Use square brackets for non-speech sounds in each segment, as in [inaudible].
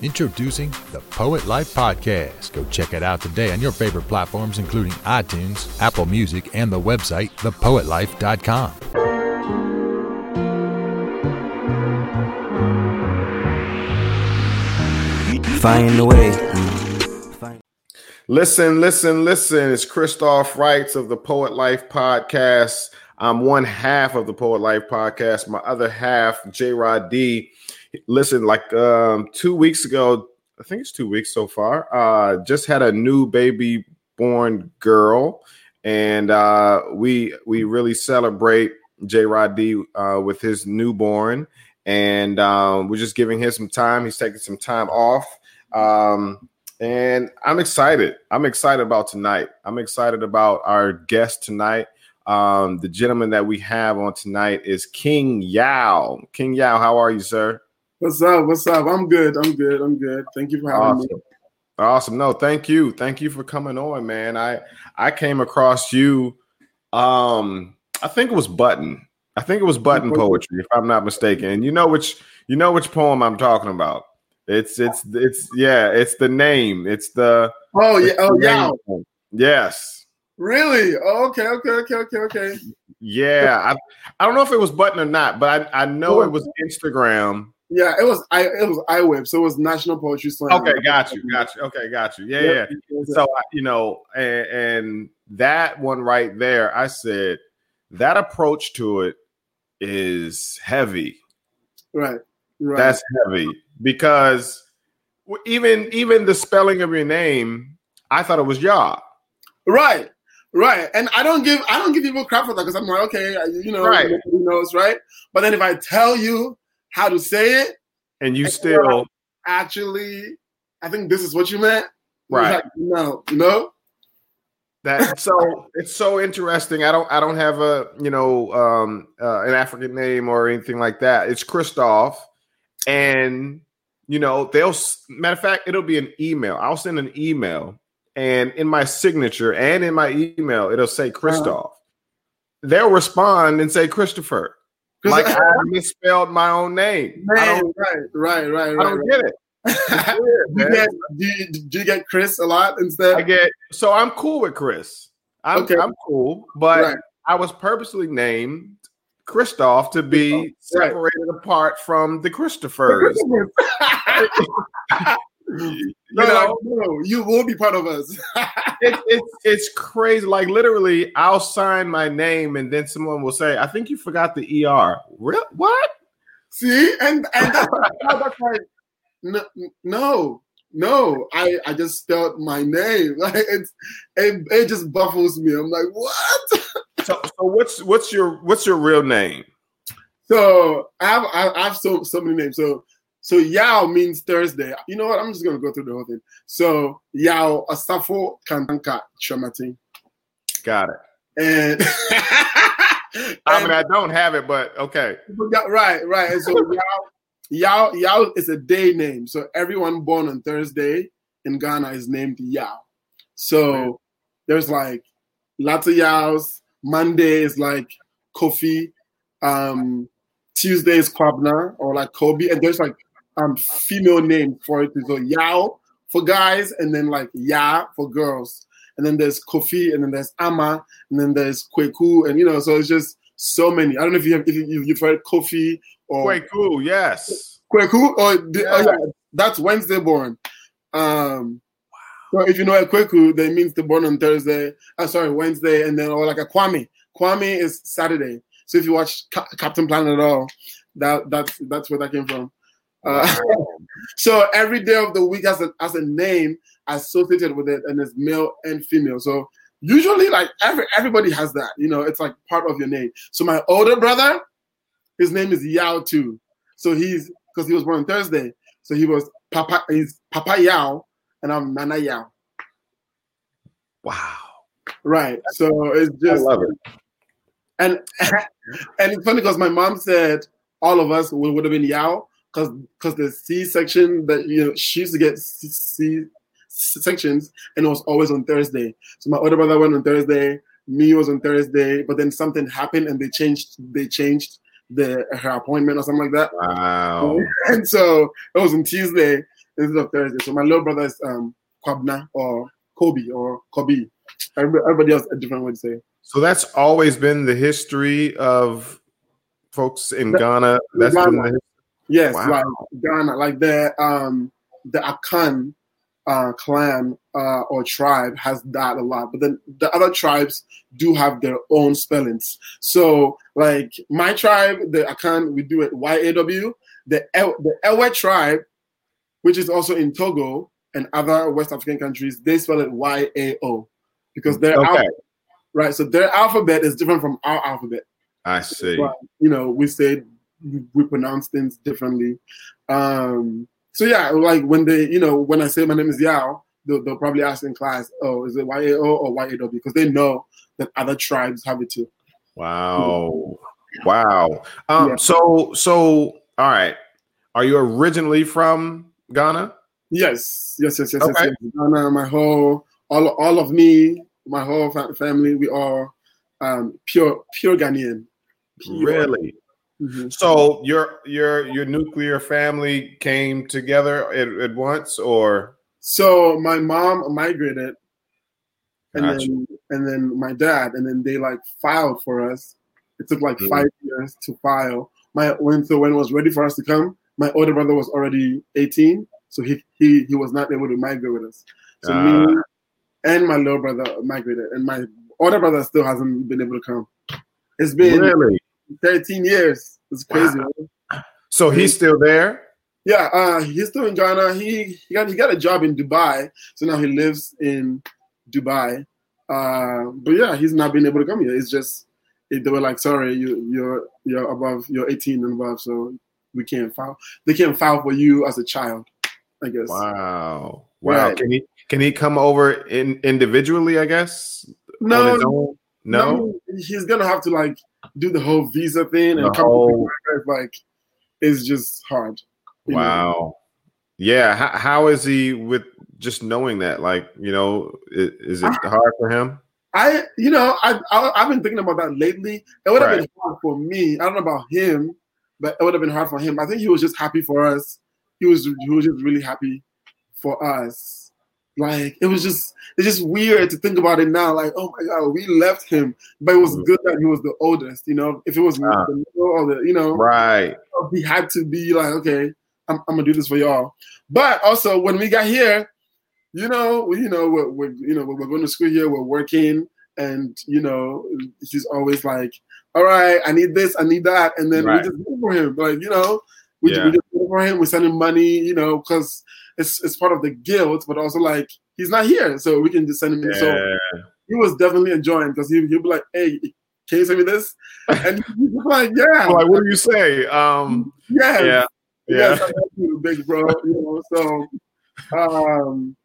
Introducing the Poet Life Podcast. Go check it out today on your favorite platforms, including iTunes, Apple Music, and the website, thepoetlife.com. Find a way. Listen, listen, listen. It's Christoph Wrights of the Poet Life Podcast. I'm one half of the Poet Life Podcast. My other half, J Rod D. Listen, like um, two weeks ago, I think it's two weeks so far, uh, just had a new baby born girl. And uh, we we really celebrate J Rod D uh, with his newborn. And um, we're just giving him some time. He's taking some time off. Um, and I'm excited. I'm excited about tonight. I'm excited about our guest tonight. Um, the gentleman that we have on tonight is King Yao. King Yao, how are you, sir? What's up? What's up? I'm good. I'm good. I'm good. Thank you for having Awesome. me. Awesome. No, thank you. Thank you for coming on, man. I I came across you. Um, I think it was Button. I think it was Button poetry, if I'm not mistaken. And you know which you know which poem I'm talking about. It's it's it's yeah, it's the name. It's the Oh yeah. Oh yeah. name. Yes. Really? Oh, okay. Okay. Okay. Okay. Okay. Yeah. I I don't know if it was Button or not, but I, I know it was Instagram. Yeah. It was. I. It was iWeb. So it was National Poetry Slam. Okay, got you, got you. Okay, got you. Yeah, yeah. So uh, you know, and, and that one right there, I said that approach to it is heavy. Right. Right. That's heavy because even even the spelling of your name, I thought it was Yah. right. Right. And I don't give. I don't give people crap for that because I'm like, okay, you know, Right. knows, right? But then if I tell you how to say it, And you still actually, I think this is what you meant. Right. Like, no. You know. that so it's so interesting. I don't I don't have a you know um uh, an African name or anything like that. It's Christoph, and you know they'll matter of fact it'll be an email. I'll send an email, and in my signature and in my email it'll say Christoph. They'll respond and say Christopher. Like I misspelled my own name. I Man, don't, right, right, right, I don't get it. [laughs] Weird, do, you get, do, you, do you get Chris a lot instead? I get so I'm cool with Chris. I'm Okay. I'm cool, but Right. I was purposely named Christoph to be Right. separated apart from the Christophers. [laughs] [laughs] [laughs] no, You know, no, you will be part of us. [laughs] it, it's it's crazy. Like literally, I'll sign my name, and then someone will say, "I think you forgot the er." Real? What? See, and and that's, [laughs] no, that's like, no, no, no. I I just spelled my name. Like it's it, it just baffles me. I'm like, what? So, so what's what's your what's your real name? So I have I I have so so many names. So so Yao means Thursday. You know what? I'm just gonna go through the whole thing. So Yao Asafo Kantanka Chamatin. Got it. And, I mean, [laughs] I don't have it, but okay. Right, right. And so [laughs] Yao, Yao, Yao is a day name. So everyone born on Thursday in Ghana is named Yao. So there's like lots of Yaos. Monday is like Kofi. Um, Tuesday is Kwabena or like Kobe. And there's like um female name for it. So Yao for guys, and then like Ya for girls. And then there's Kofi, and then there's Ama, and then there's Kweku, and you know, so it's just so many. I don't know if you have if you, you've heard Kofi or cool. Yes. Kweku or the, oh Yeah. yeah, that's Wednesday born. Um, so if you know a Kweku, that means they're born on Thursday. Uh, sorry, Wednesday, and then or like a Kwame. Kwame is Saturday. So if you watch Ca- Captain Planet at all, that that's that's where that came from. Uh, [laughs] so every day of the week has a has a name associated with it, and it's male and female. So usually, like every everybody has that. You know, it's like part of your name. So my older brother, his name is Yao too. So he's because he was born on Thursday. So he was Papa. He's Papa Yao, and I'm Nana Yao. Wow. Right. So it's just. I love it. and [laughs] and it's funny because my mom said all of us would, would have been Yao because because the C section that you know she used to get C, C sections and it was always on Thursday. So my older brother went on Thursday, me was on Thursday, but then something happened and they changed they changed the her appointment or something like that. Wow. [laughs] And so it was on Tuesday. instead of Thursday. So my little brother is um Kwabena or Kobe or Kobe. Everybody, else a different way to say. So that's always been the history of folks in That- Ghana. That's been Ghana. the Yes, Wow. like Ghana, like the um the Akan uh, clan uh, or tribe has that a lot, but then the other tribes do have their own spellings. So, like my tribe, the Akan, we do it Y A W. The El- the Ewe tribe, which is also in Togo and other West African countries, they spell it Y A O because their Okay. alphabet, right. So their alphabet is different from our alphabet I see. but, you know, we say we pronounce things differently. Um, so yeah, like when they, you know, when I say my name is Yao, they'll, they'll probably ask in class, "Oh, is it Y A O or Y A W?" Because they know that other tribes have it too. Wow. Wow. Um, Yeah. so so all right. Are you originally from Ghana? Yes, yes, yes, yes, Okay. yes, yes. Ghana, my whole, all, all of me, my whole fa- family, we are um, pure, pure Ghanaian. Pure. Really? Mhm. So your your your nuclear family came together at, at once or So my mom migrated, and Gotcha. then and then my dad, and then they like filed for us. It took like Mhm. five years to file. My when so when it was ready for us to come, my older brother was already eighteen, so he he he was not able to migrate with us. So Ah. me and my little brother migrated, and my older brother still hasn't been able to come. It's been really? Thirteen years. It's crazy. Wow. So he's still there? Yeah, uh, he's still in Ghana. He he got he got a job in Dubai, so now he lives in Dubai. Uh, but yeah, he's not been able to come here. It's just it, they were like, sorry, you you're you're above, you're 18 and above, so we can't file. They can't file for you as a child, I guess. Wow. Wow. Right. Can he can he come over in individually, I guess? No? No. no, he's gonna have to like do the whole visa thing and The come. whole- To like it's just hard. you know? Wow. Yeah. How, how is he with just knowing that? Like, you know, is, is it ah. hard for him? I, you know, I, I I've been thinking about that lately. It would have Right. been hard for me. I don't know about him, but it would have been hard for him. I think he was just happy for us. He was he was just really happy for us. Like it was just it's just weird to think about it now. Like oh my god, we left him, but it was Mhm. good that he was the oldest. You know, if it was Ah. the middle or the you know, Right. he had to be like, okay, I'm, I'm gonna do this for y'all. But also, when we got here, you know, we, you know, we're, we're you know we're going to school here, we're working, and you know, he's always like, all right, I need this, I need that, and then Right. we just go for him, like you know, we, Yeah. we just go for him, we send him money, you know, because it's it's part of the guilt, but also like he's not here, so we can just send him. So he was definitely enjoying because he he'd be like, hey. Can you send me this? [laughs] And he's like, yeah, Like, what do you say? Um, yeah, yeah. Yes, Yeah. You, big bro. You know, so um,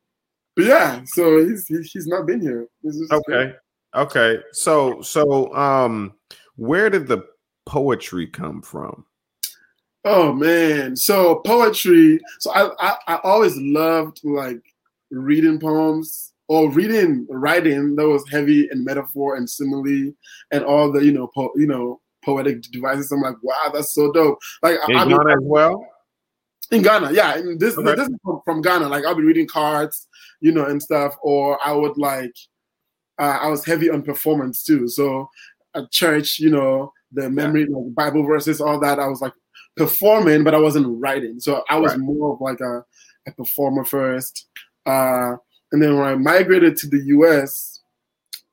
but yeah, so he's he, he's not been here. This is Okay. Okay. So so um where did the poetry come from? Oh man, so poetry. So I, I I always loved like reading poems or reading writing that was heavy in metaphor and simile and all the you know po- you know poetic devices. I'm like, wow, that's so dope. Like I- In been- Ghana as well? in Ghana, yeah. And this Okay. this is from, from Ghana. Like I'll be reading cards, you know, and stuff, or I would like uh, I was heavy on performance too. So at church, you know, the memory, like Bible verses, all that. I was like performing, but I wasn't writing. So I was Right. more of like a, a performer first. Uh, and then when I migrated to the US,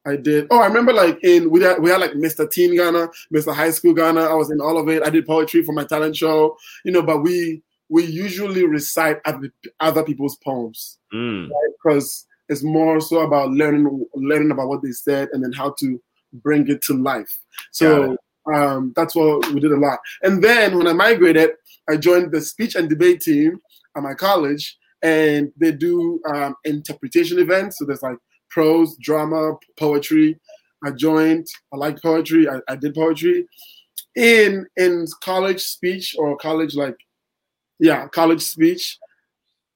I did. Oh, I remember like in we had we had like Mr. Teen Ghana, Mr. High School Ghana. I was in all of it. I did poetry for my talent show, you know. But we we usually recite other, other people's poems Mm. because it's more so about learning learning about what they said and then how to bring it to life. So um, that's what we did a lot. And then when I migrated, I joined the speech and debate team at my college, and they do um, interpretation events. So there's like prose, drama, poetry. I joined. I like poetry. I, I did poetry in in college speech or college like yeah college speech.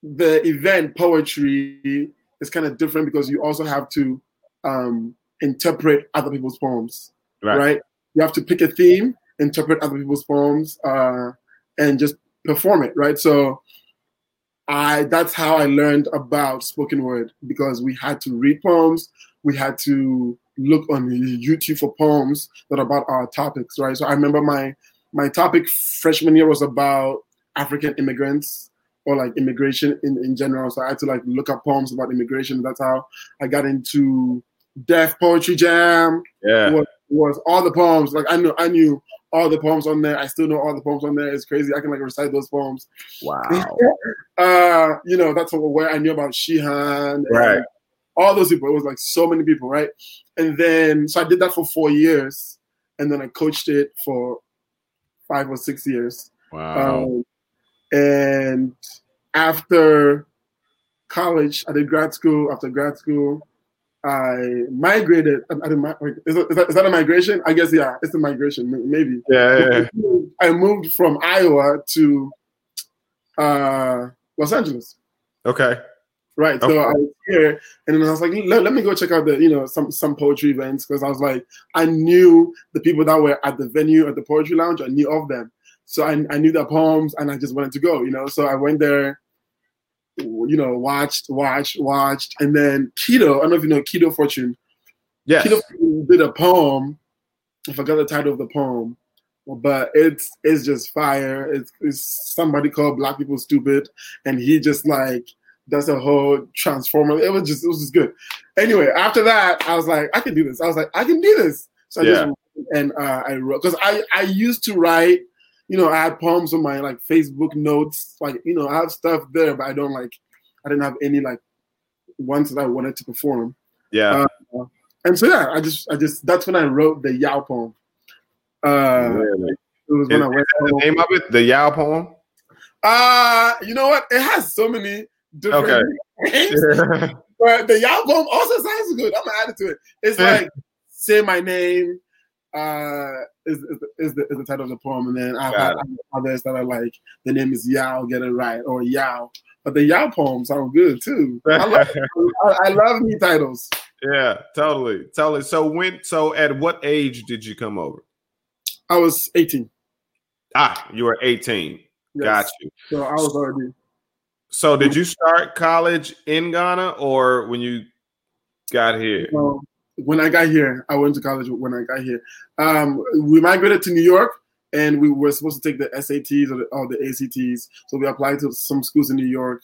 The event poetry is kind of different because you also have to um, interpret other people's poems Right. right. You have to pick a theme, interpret other people's poems, uh, and just perform it, right? So I that's how I learned about spoken word because we had to read poems, we had to look on YouTube for poems that are about our topics, right? So I remember my my topic freshman year was about African immigrants or like immigration in, in general. So I had to like look up poems about immigration. That's how I got into Def Poetry Jam. Yeah. Was all the poems. Like I knew I knew all the poems on there. I still know all the poems on there. It's crazy. I can like recite those poems. Wow. [laughs] uh, you know, that's where I knew about Shihan. Right. All those people. It was like so many people, right? And then so I did that for four years, and then I coached it for five or six years. Wow. Um, and after college, I did grad school. After grad school, I migrated. I, I didn't, is, that, is, that, a migration? I guess yeah, it's a migration, maybe. yeah, yeah. I moved from Iowa to uh, Los Angeles. Okay. Right. So I was here, and then I was like, let, let me go check out the you know some some poetry events because I was like, I knew the people that were at the venue at the poetry lounge. I knew of them, so I, I knew their poems, and I just wanted to go. You know, so I went there. You know, watched, watched, watched, and then Keto. I don't know if you know Keto Fortune. Yes. Keto Fortune did a poem. I forgot the title of the poem, but it's it's just fire. It's, it's somebody called Black People Stupid, and he just like does a whole transformer. It was just it was just good. Anyway, after that, I was like, I can do this. I was like, I can do this. So I Yeah. just and uh, I wrote because I I used to write. You know, I had poems on my like Facebook notes. Like you know, I have stuff there, but I don't like. I didn't have any like ones that I wanted to perform. Yeah. Uh, and so yeah, I just I just that's when I wrote the Yao poem. Uh, really. it was Is, when I is went. that the name of it? The Yao poem? Uh, you know what? It has so many different names. [laughs] But the Yao poem also sounds good. I'm gonna add it to it. It's like say my name. Uh, is is the, is the, is the title of the poem, and then I've had others that are like the name is Yao, get it right, or Yao. But the Yao poems sound good too. I love, [laughs] I, I love me titles. yeah, totally. Totally. So when so at what age did you come over? I was 18. Ah, you were 18. Yes. Got you. So I was already. So did you start college in Ghana or when you got here? Um, when I got here, I went to college when I got here. Um, we migrated to New York, and we were supposed to take the SATs or the, or the ACTs. So we applied to some schools in New York,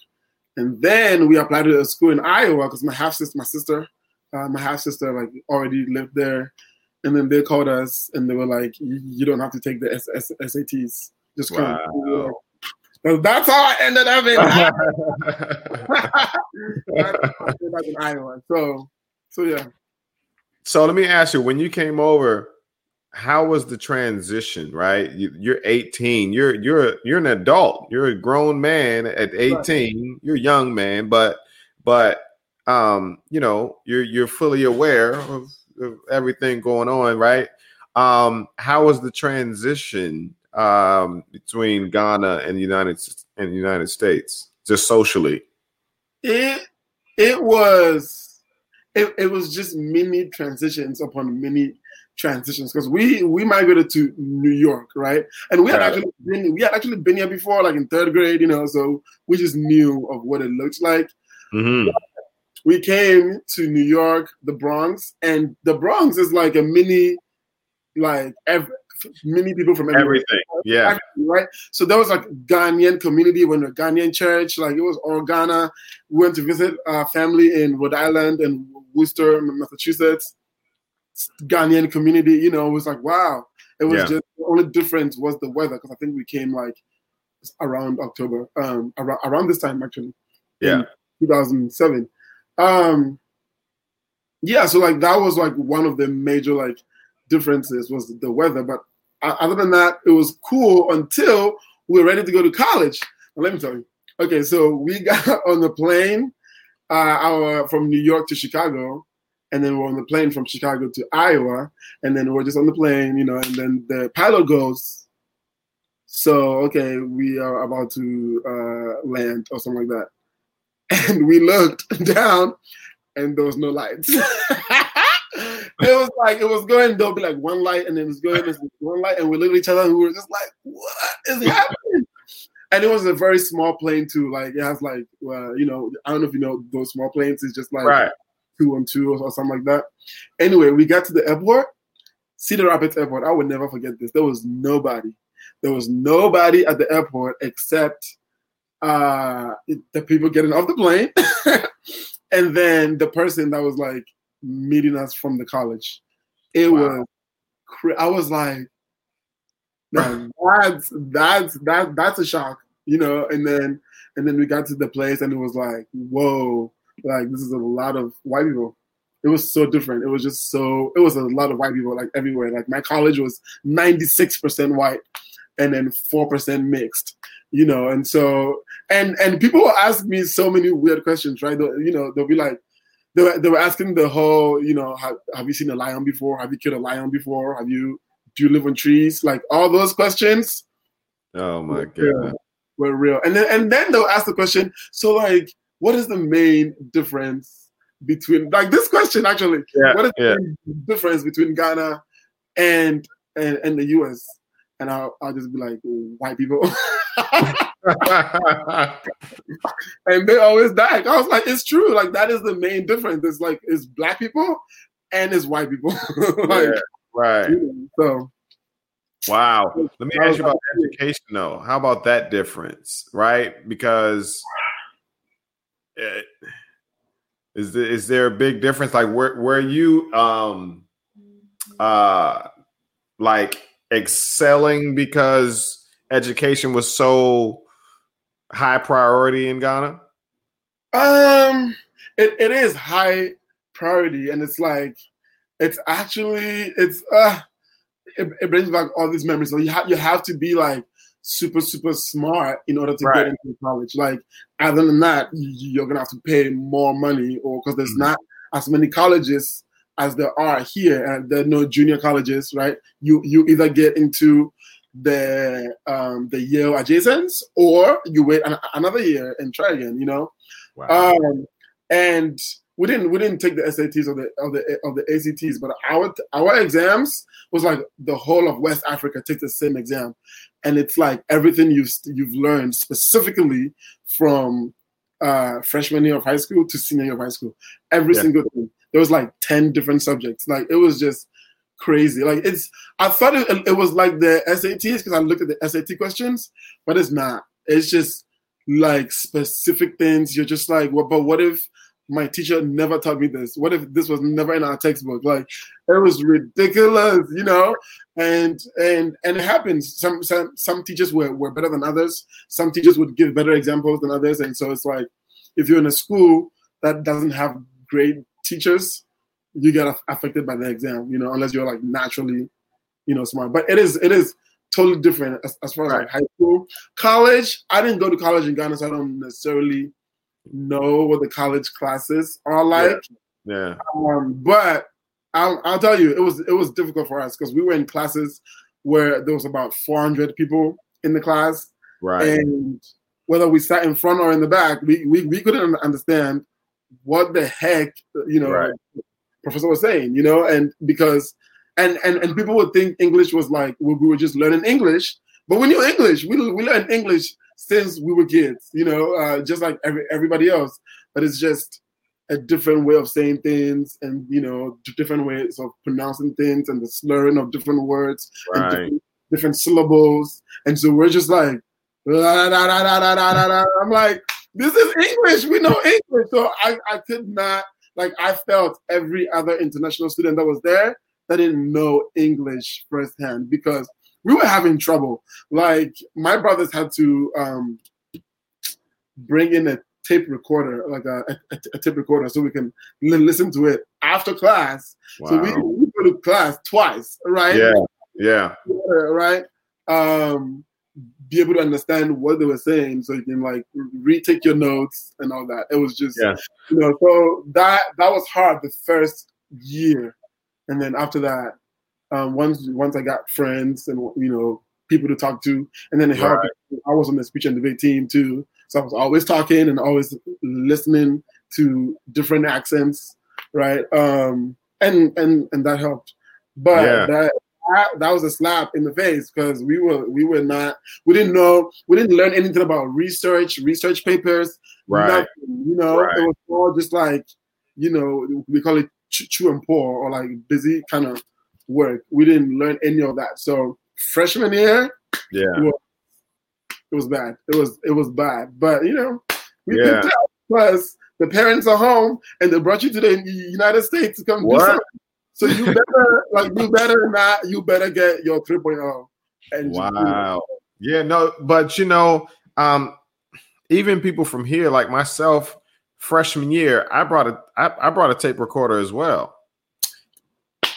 and then we applied to a school in Iowa because my half sister, my sister, uh, my half sister, like already lived there. And then they called us, and they were like, "You don't have to take the S- S- SATs. Just come." Wow. That's how I ended up in Iowa. [laughs] [laughs] That's how I ended up in Iowa. So, so yeah. So let me ask you, when you came over, how was the transition? Right, you, you're 18. You're you're you're an adult. You're a grown man at 18. You're a young man, but but um, you know, you're you're fully aware of, of everything going on, right? Um, how was the transition um between Ghana and the United and the United States, just socially? it it was it, it was just mini transitions upon mini transitions because we we migrated to New York, right? And we had Right. actually been we had actually been here before, like in third grade, you know, so we just knew of what it looked like. Mm-hmm. We came to New York, the Bronx, and the Bronx is like a mini, like every, many people from everywhere. Everything, yeah. right? So there was like Ghanaian community, when a Ghanaian church, like it was all Ghana. We went to visit our family in Rhode Island and Worcester, Massachusetts. Ghanaian community, you know, it was like wow. It was Yeah. just the only difference was the weather because I think we came like around October, um, around, around this time actually. Yeah. in 2007. Um, yeah, so like that was like one of the major like differences was the weather, but uh, other than that, it was cool until we were ready to go to college. Let me tell you. Okay, so we [laughs] got on the plane, uh, our from New York to Chicago, and then we're on the plane from Chicago to Iowa, and then we're just on the plane, you know, and then the pilot goes, "So okay, we are about to uh, land or something like that," [laughs] and we looked [laughs] down, and there was no lights. [laughs] it was like it was going. There'll be like one light, and then it's going. There's one light, and we looked at each other, and we were just like, "What is happening?" And it was a very small plane too. Like it has like uh, you know I don't know if you know those small planes. It's just like Right. two on two or something like that. Anyway, we got to the airport, Cedar Rapids Airport. I would never forget this. There was nobody. There was nobody at the airport except uh, the people getting off the plane, [laughs] and then the person that was like meeting us from the college. It Wow. was. I was like, that's that's that that's a shock, you know. And then and then we got to the place, and it was like, whoa, like this is a lot of white people. It was so different. It was just so. It was a lot of white people like everywhere. Like my college was ninety six percent white, and then four percent mixed. You know, and so and and people ask me so many weird questions, right? They'll, you know, they'll be like, they were, they were asking the whole, you know, have, have you seen a lion before? Have you killed a lion before? Have you do you live on trees? Like all those questions Oh my god. were real. And then and then they'll ask the question, so like, what is the main difference between like this question actually? Yeah. What is Yeah. the main difference between Ghana and and, and the US? And I'll, I'll just be like, white people. [laughs] and they always die. I was like, it's true. Like that is the main difference. It's like it's black people and it's white people. [laughs] like, Yeah, right. you know, so Wow. Let me ask you about education, though. How about that difference, right? Because eh, is there, is there a big difference? Like, where where you um uh like excelling because education was so high priority in Ghana? Um, it, it is high priority, and it's like it's actually it's uh it, it brings back all these memories. So you have you have to be like super super smart in order to Right. get into college. Like other than that, you, you're gonna have to pay more money, or because there's Mhm. not as many colleges as there are here, and there are no junior colleges, right? You you either get into the um the Yale adjacents, or you wait an, another year and try again. You know. Wow. Um, and we didn't we didn't take the SATs or the or the or the ACTs, but our our exams was like the whole of West Africa takes the same exam, and it's like everything you've you've learned specifically from uh, freshman year of high school to senior year of high school, every Yeah. single thing. There was like ten different subjects. Like it was just crazy. Like it's I thought it, it was like the SATs because I looked at the SAT questions, but it's not. It's just like specific things. You're just like, well, but what if my teacher never taught me this? What if this was never in our textbook? Like it was ridiculous, you know? And and and it happens. Some some some teachers were, were better than others. Some teachers would give better examples than others. And so it's like if you're in a school that doesn't have great teachers, you get affected by the exam, you know, unless you're like naturally, you know, smart. But it is it is totally different as, as far as like high school. College, I didn't go to college in Ghana, so I don't necessarily know what the college classes are like. yeah. Um, but I'll, I'll tell you, it was it was difficult for us because we were in classes where there was about 400 people in the class, Right. and whether we sat in front or in the back, we we, we couldn't understand what the heck you know Right. professor was saying, you know, and because and and and people would think English was like we, we were just learning English, but we knew English. We we learned English since we were kids, you know, uh, just like every, everybody else. But it's just a different way of saying things, and you know, different ways of pronouncing things, and the slurring of different words, and different, different syllables. And so we're just like. I'm like, this is English. We know English. So I, I could not like I felt every other international student that was there that didn't know English firsthand because we were having trouble. Like my brothers had to um, bring in a tape recorder, like a, a, a tape recorder, so we can li- listen to it after class. So we, Wow. we go to class twice, right? Yeah. Yeah. right? Um, be able to understand what they were saying, so you can like retake your notes and all that. It was just, Yeah. you know, so that that was hard the first year, and then after that, um, once once I got friends and you know people to talk to, and then it helped. I was on the speech and debate team too, so I was always talking and always listening to different accents, right? Um, and and and that helped. But Yeah. that that, that was a slap in the face because we were we were not we didn't know we didn't learn anything about research research papers Right. nothing, you know Right. it was all just like you know we call it ch- chew and pour or like busy kind of work we didn't learn any of that so freshman year Yeah. it was bad it was it was bad but you know we Yeah. picked up because the parents are home and they brought you to the United States to come What? do something. So you better like you better not you better get your 3.0. And Wow. Yeah, no, but you know, um, even people from here, like myself, freshman year, I brought a I, I brought a tape recorder as well.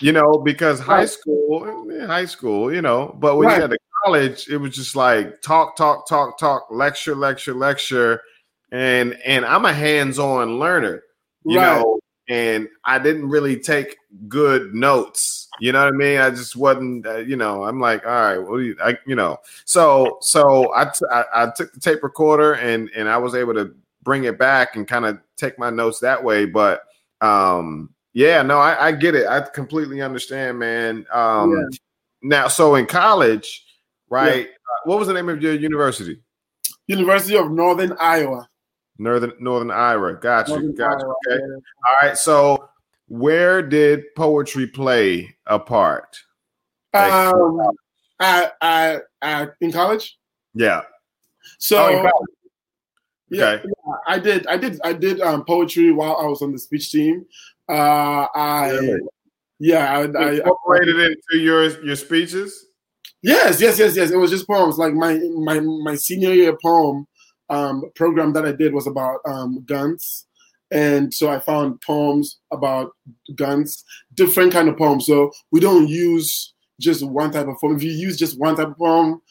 You know, because high school, high school, you know, but when Right. you got to college, it was just like talk, talk, talk, talk, lecture, lecture, lecture, and and I'm a hands-on learner, you Right. know, and I didn't really take good notes. You know what I mean? I just wasn't, uh, you know. I'm like, all right, what do you, I, you know? So, so I, t- I I took the tape recorder and and I was able to bring it back and kind of take my notes that way. But um, yeah, no, I, I get it. I completely understand, man. Um, Yeah. now, so in college, right? Uh, what was the name of your university? University of Northern Iowa. Northern Northern Iowa. Got you. Northern Got you. Iowa, Okay. yeah. All right. So, where did poetry play a part? Like- Um, I, I, I, in college. Yeah. So Oh, in college. yeah, Okay. yeah, I did, I did, I did um, poetry while I was on the speech team. Uh, I, Really? yeah, I, I, I, Incorporated into your your speeches. Yes, yes, yes, yes. It was just poems. Like my my my senior year poem um, program that I did was about um, guns, and so I found poems about guns, different kind of poems. So we don't use just one type of poem. If you use just one type of poem,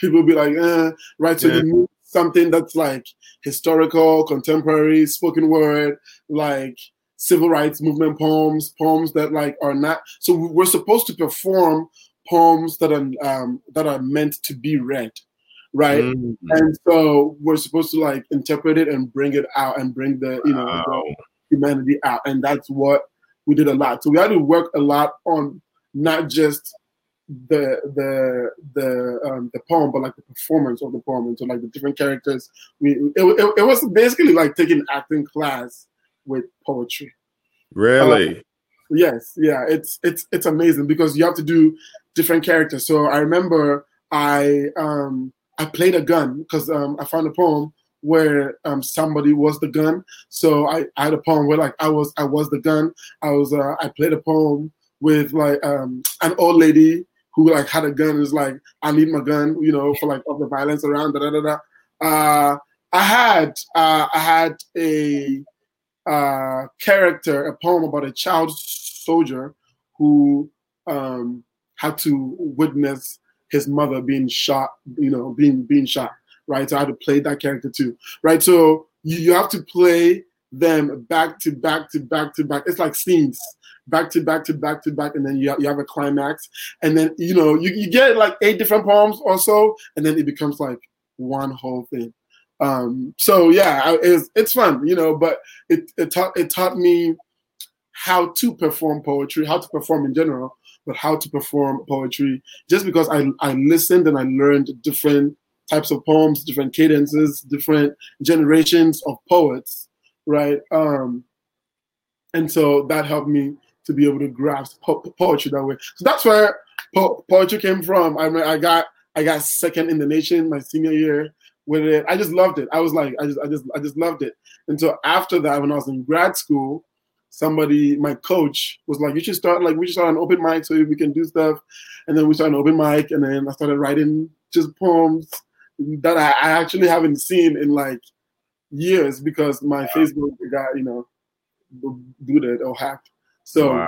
people will be like, eh, right? So Yeah. you need something that's like historical, contemporary, spoken word, like civil rights movement poems, poems that like are not. So we're supposed to perform poems that are um, that are meant to be read, right? Mhm. And so we're supposed to like interpret it and bring it out and bring the you know Wow. the humanity out, and that's what we did a lot. So we had to work a lot on not just the the the um, the poem, but like the performance of the poem, and so like the different characters. We it, it, it was basically like taking acting class with poetry. Really? Yes, yeah, it's it's it's amazing because you have to do different characters. So I remember I um I played a gun because um I found a poem where um somebody was the gun. So I, I had a poem where like I was I was the gun. I was uh I played a poem with like um an old lady who like had a gun Is like I need my gun, you know, for like of the violence around da da da da. Uh I had uh I had a uh, character, a poem about a child soldier who um, had to witness his mother being shot, you know, being being shot, right? So I had to play that character too, right? So you, you have to play them back to back to back to back. It's like scenes, back to back to back to back, and then you have, you have a climax, and then you know you, you get like eight different poems or so, and then it becomes like one whole thing. Um, so yeah, I, it's, it's fun, you know, but it, it taught it taught me how to perform poetry, how to perform in general, but how to perform poetry. Just because I I listened and I learned different types of poems, different cadences, different generations of poets, right? Um, and so that helped me to be able to grasp po- poetry that way. So that's where po- poetry came from. I mean, I got I got second in the nation my senior year with it. I just loved it. I was like, I just, I just, I just loved it. And so after that, when I was in grad school, somebody, my coach, was like, "You should start like we should start an open mic so we can do stuff." And then we started an open mic, and then I started writing just poems that I, I actually haven't seen in like years because my Facebook got you know booted or hacked. So Wow.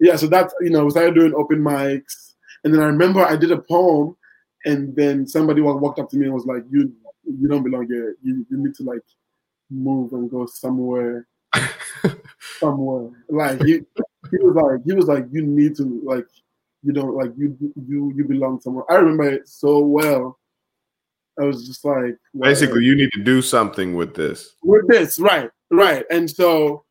yeah, so that's you know, we started doing open mics, and then I remember I did a poem, and then somebody walked up to me and was like, "You you don't belong here. You you need to like move and go somewhere, [laughs] somewhere." Like he he was like he was like, "You need to like you don't like you you you belong somewhere." I remember it so well. I was just like, Basically, you need to do something with this. with this, right, right. And so,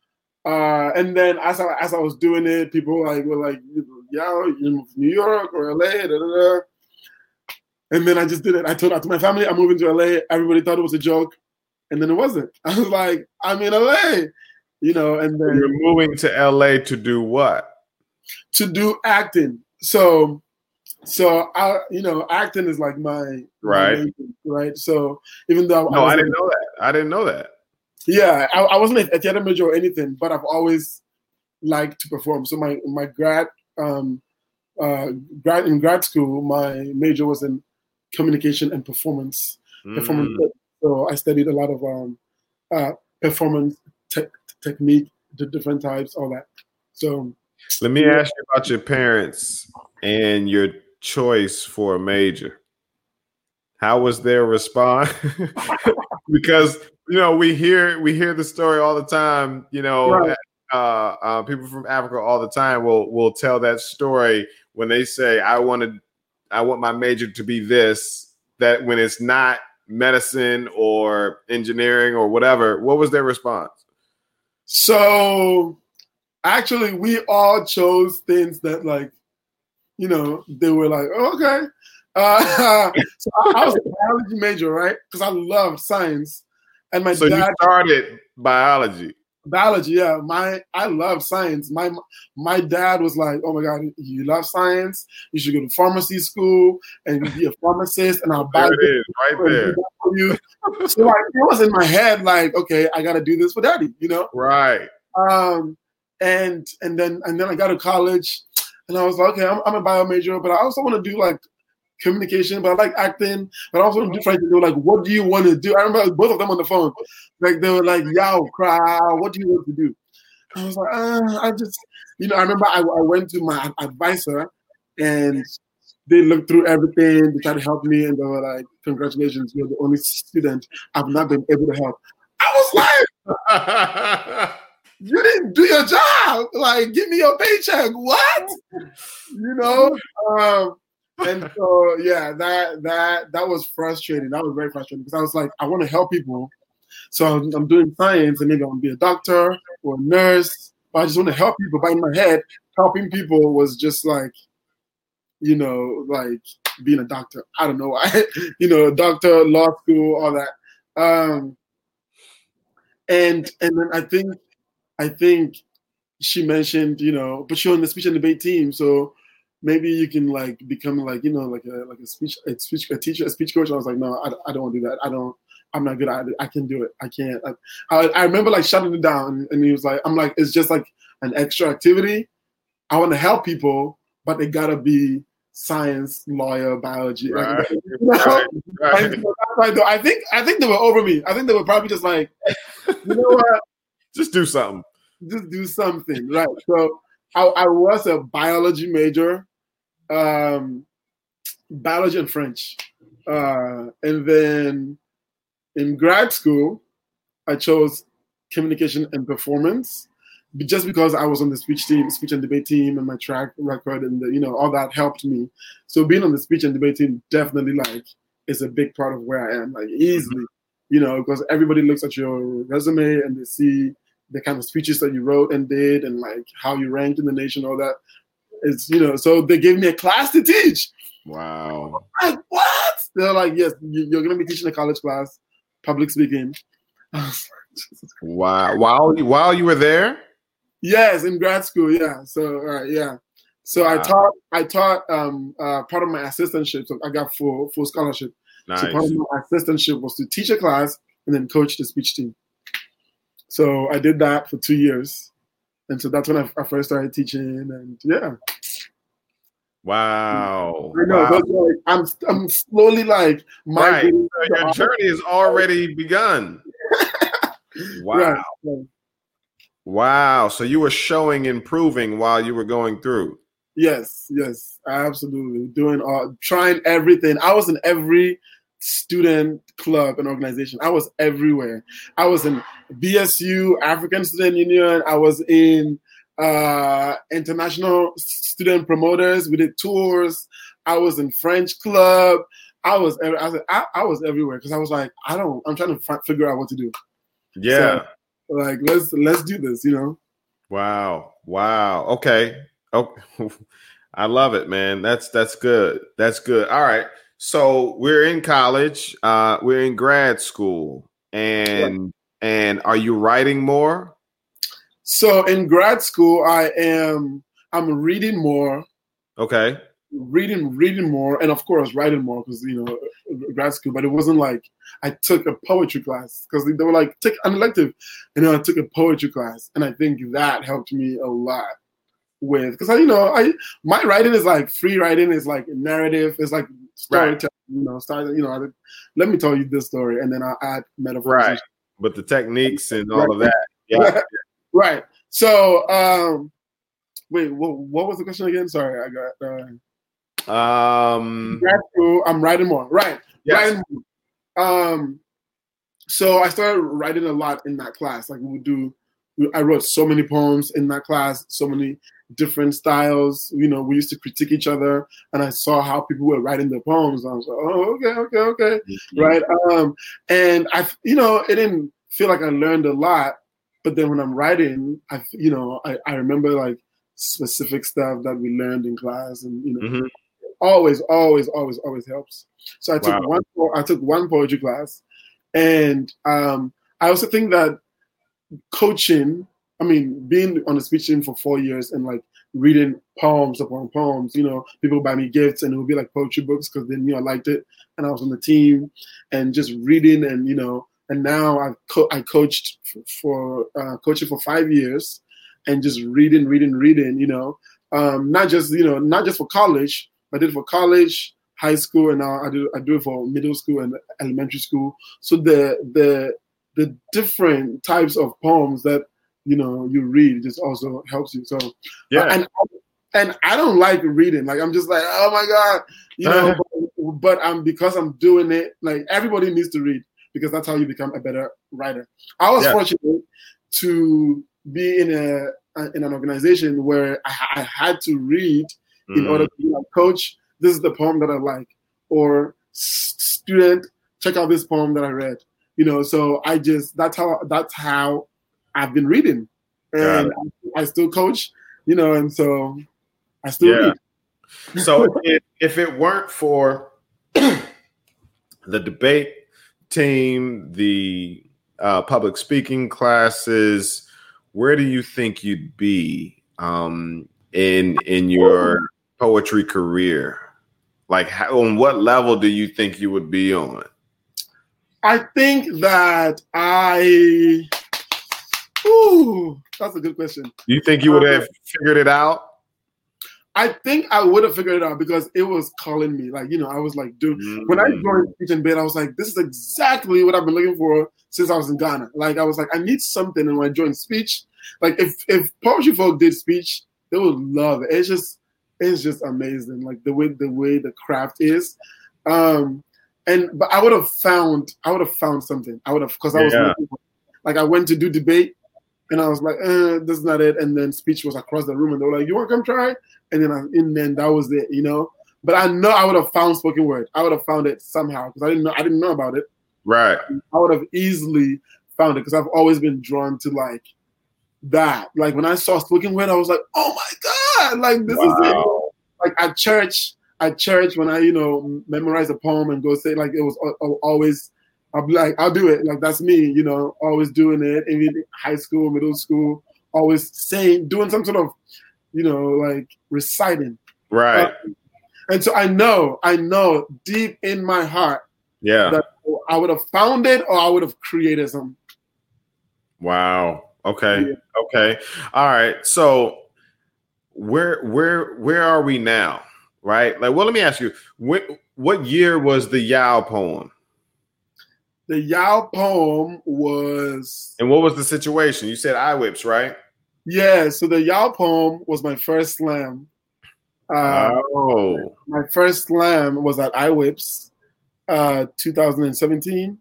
uh, and then as I as I was doing it, people like were like, you "Yo, you move to New York or LA?" Da, da, da. And then I just did it. I told out to my family, I'm moving to LA. Everybody thought it was a joke, and then it wasn't. [laughs] I was like, I'm in LA, you know. And then You're moving to LA to do what? to do acting. So, so I, you know, acting is like my my Right. main thing, right. So even though No, I wasn't- didn't know that. I didn't know that. yeah, I, I wasn't a theater major or anything, but I've always liked to perform. So my my grad um uh grad in grad school, my major was in communication and performance. Performance. Mm. So I studied a lot of um uh performance te- technique, the different types, all that. So Let me ask you about your parents and your choice for a major. How was their response? [laughs] because you know we hear we hear the story all the time. You know, Right. uh, uh, people from Africa all the time will will tell that story when they say, "I wanted, I want my major to be this." That when it's not medicine or engineering or whatever, what was their response? So actually, we all chose things that, like, you know, they were like, oh, okay. Uh, [laughs] so I, was a biology major, right? Because I love science, and my So dad you started biology. Biology. Yeah, my I love science. My my dad was like, oh my god, you love science. You should go to pharmacy school and be a pharmacist, and I'll buy There it is, right there. for you. So like, it was in my head, like, okay, I got to do this for daddy, you know. Right. um, and and then and then I got to college, and I was like, okay, I'm, I'm a bio major, but I also want to do like communication, but I like acting, but I also want to do like, what do you want to do? I remember both of them on the phone, like they were like, yo, crowd, what do you want to do? I was like, uh, I just, you know, I remember I, I went to my advisor, and they looked through everything, they tried to help me, and they were like, congratulations, you're the only student I've not been able to help. I was like you didn't do your job. Like, give me your paycheck. What? You know? Um, and so yeah, that that that was frustrating. That was very frustrating because I was like, I want to help people. So I'm, I'm doing science and maybe I'm gonna be a doctor or a nurse, but I just want to help people. But in my head, helping people was just like, you know, like being a doctor. I don't know why. [laughs] you know, doctor, law school, all that. Um, and and then I think I think she mentioned, you know, but you're on the speech and debate team, so maybe you can like become like, you know, like a like a speech a speech a teacher, a speech coach. I was like, no, I, I don't want to do that. I don't. I'm not good at it. I can't do it. I can't. I, I, I remember like shutting it down, and he was like, I'm like, it's just like an extra activity. I want to help people, but they gotta be science, lawyer, biology. like, Right, you know? right, [laughs] right. And so that's why, though, I think I think they were over me. I think they were probably just like, you know what? Just do something. just do something, right? So I, I was a biology major, um, biology and French, uh, and then in grad school, I chose communication and performance, just because I was on the speech team, speech and debate team, and my track record, and the, you know all that helped me. So being on the speech and debate team definitely like is a big part of where I am, like easily, you know, because everybody looks at your resume and they see the kind of speeches that you wrote and did and like how you ranked in the nation, all that. It's you know, so they gave me a class to teach. Wow. Like what? They're like, yes, you- you're gonna be teaching a college class, public speaking. [laughs] Like, Wow. While you, while you were there? Yes, in grad school, yeah. So all right, yeah. So I taught I taught um uh part of my assistantship, so I got full full scholarship. Nice. So part of my assistantship was to teach a class and then coach the speech team. So I did that for two years. And so that's when I, I first started teaching. And yeah, Wow. I know. Wow. Like, I'm I'm slowly like Right. So your journey has already begun. [laughs] Wow. Right. Wow. So you were showing improving while you were going through. Yes, yes, absolutely. Doing all, trying everything. I was in every student club and organization. I was everywhere. I was in BSU, African Student Union. I was in uh, international student promoters. We did tours. I was in French club. I was, I was, I, I was everywhere because I was like, I don't. I'm trying to fi- figure out what to do. Yeah. Like, let's let's do this. You know. Wow. Wow. Okay. Oh, [laughs] I love it, man. That's that's good. That's good. All right. So we're in college. Uh, we're in grad school, and yeah. and are you writing more? So in grad school, I am. I'm reading more. Okay. Reading, reading more, and of course writing more because you know grad school. But it wasn't like I took a poetry class because they were like take an elective, and then I took a poetry class, and I think that helped me a lot with because you know I my writing is like free writing is like narrative is like storytelling right. you know start you know I, let me tell you this story and then I'll add metaphors right but the techniques and all of that yeah [laughs] right so um wait what, what was the question again sorry I got uh um I'm writing more right yes. writing more. um so I started writing a lot in that class like we would do I wrote so many poems in that class, so many different styles. You know, we used to critique each other, and I saw how people were writing their poems. I was like, oh, okay, okay, okay, mm-hmm. right. Um, and I, you know, it didn't feel like I learned a lot, but then when I'm writing, I, you know, I, I remember like specific stuff that we learned in class, and you know, mm-hmm. always, always, always, always helps. So I took wow. one, I took one poetry class, and um, I also think that coaching, I mean, being on the speech team for four years and like reading poems upon poems, you know, people buy me gifts and it would be like poetry books because they knew I liked it and I was on the team and just reading and, you know, and now I've co- I coached for, uh, coaching for five years and just reading, reading, reading, you know, um, not just, you know, not just for college, I did it for college, high school, and now I do I do it for middle school and elementary school. So the the the different types of poems that you know you read just also helps you. So yeah, and and I don't like reading. Like I'm just like, oh my god, you know. [laughs] But, but I'm because I'm doing it. Like everybody needs to read because that's how you become a better writer. I was yeah. fortunate to be in a in an organization where I, I had to read mm. in order to be like, coach. This is the poem that I like, or student, check out this poem that I read you know so i just that's how that's how i've been reading and I, I, still coach you know and so i still yeah. read so [laughs] if, if it weren't for [clears throat] the debate team the uh, public speaking classes where do you think you'd be um, in in your poetry career like how, on what level do you think you would be on I think that I. Ooh, that's a good question. You think you would have figured it out? I think I would have figured it out because it was calling me. Like, you know, I was like, dude, mm-hmm. when I mm. joined Speech and Bed, I was like, this is exactly what I've been looking for since I was in Ghana. Like, I was like, I need something. And when I joined speech, like, if if poetry folk did speech, they would love it. It's just, it's just amazing. Like the way the way the craft is. Um, and but I would have found I would have found something. I would have because I was yeah. like I went to do debate and I was like, eh, this is not it. And then speech was across the room and they were like, you want to come try? And then I, and then that was it, you know. But I know I would have found spoken word. I would have found it somehow because I didn't know I didn't know about it. Right. I would have easily found it because I've always been drawn to like that. Like when I saw spoken word, I was like, oh my god, like this wow. is it. Like at church, at church when I, you know, memorize a poem and go say like it was always I'll be like, I'll do it. Like that's me, you know, always doing it. in high school, middle school, always saying, doing some sort of, you know, like reciting. Right. Uh, and so I know, I know deep in my heart, yeah, that I would have found it or I would have created some. Wow. Okay. Yeah. Okay. All right. So where where where are we now? right? Like, well, let me ask you, what what year was the Yao poem? The Yao poem was. And what was the situation? You said I whips, right? Yeah. So the Yao poem was my first slam. Uh, oh. My first slam was at iWhips, uh, 2017.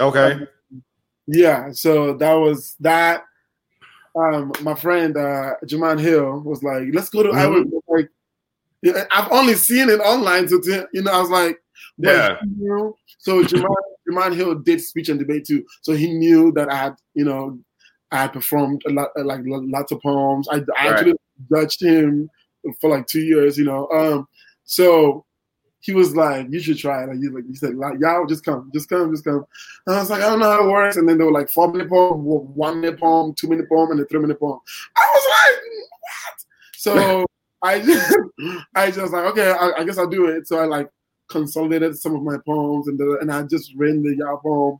Okay. Um, yeah. So that was that. Um, my friend uh, Jaman Hill was like, "Let's go to mm-hmm. iWhips." Like, I've only seen it online, so to, you know, I was like, yeah. You know, so Jaman, Jaman Hill did speech and debate too, so he knew that I had, you know, I had performed a lot, like lots of poems. I, I right. actually judged him for like two years, you know. Um, so he was like, "You should try it." Like, he like he said, like, "Y'all just come, just come, just come." And I was like, "I don't know how it works." And then they were like four minute poem, one minute poem, two minute poem, and a three minute poem. I was like, "What?" So [laughs] I just, [laughs] I just like, okay, I, I, guess I'll do it. So I like consolidated some of my poems, and the, and I just ran the Yao poem,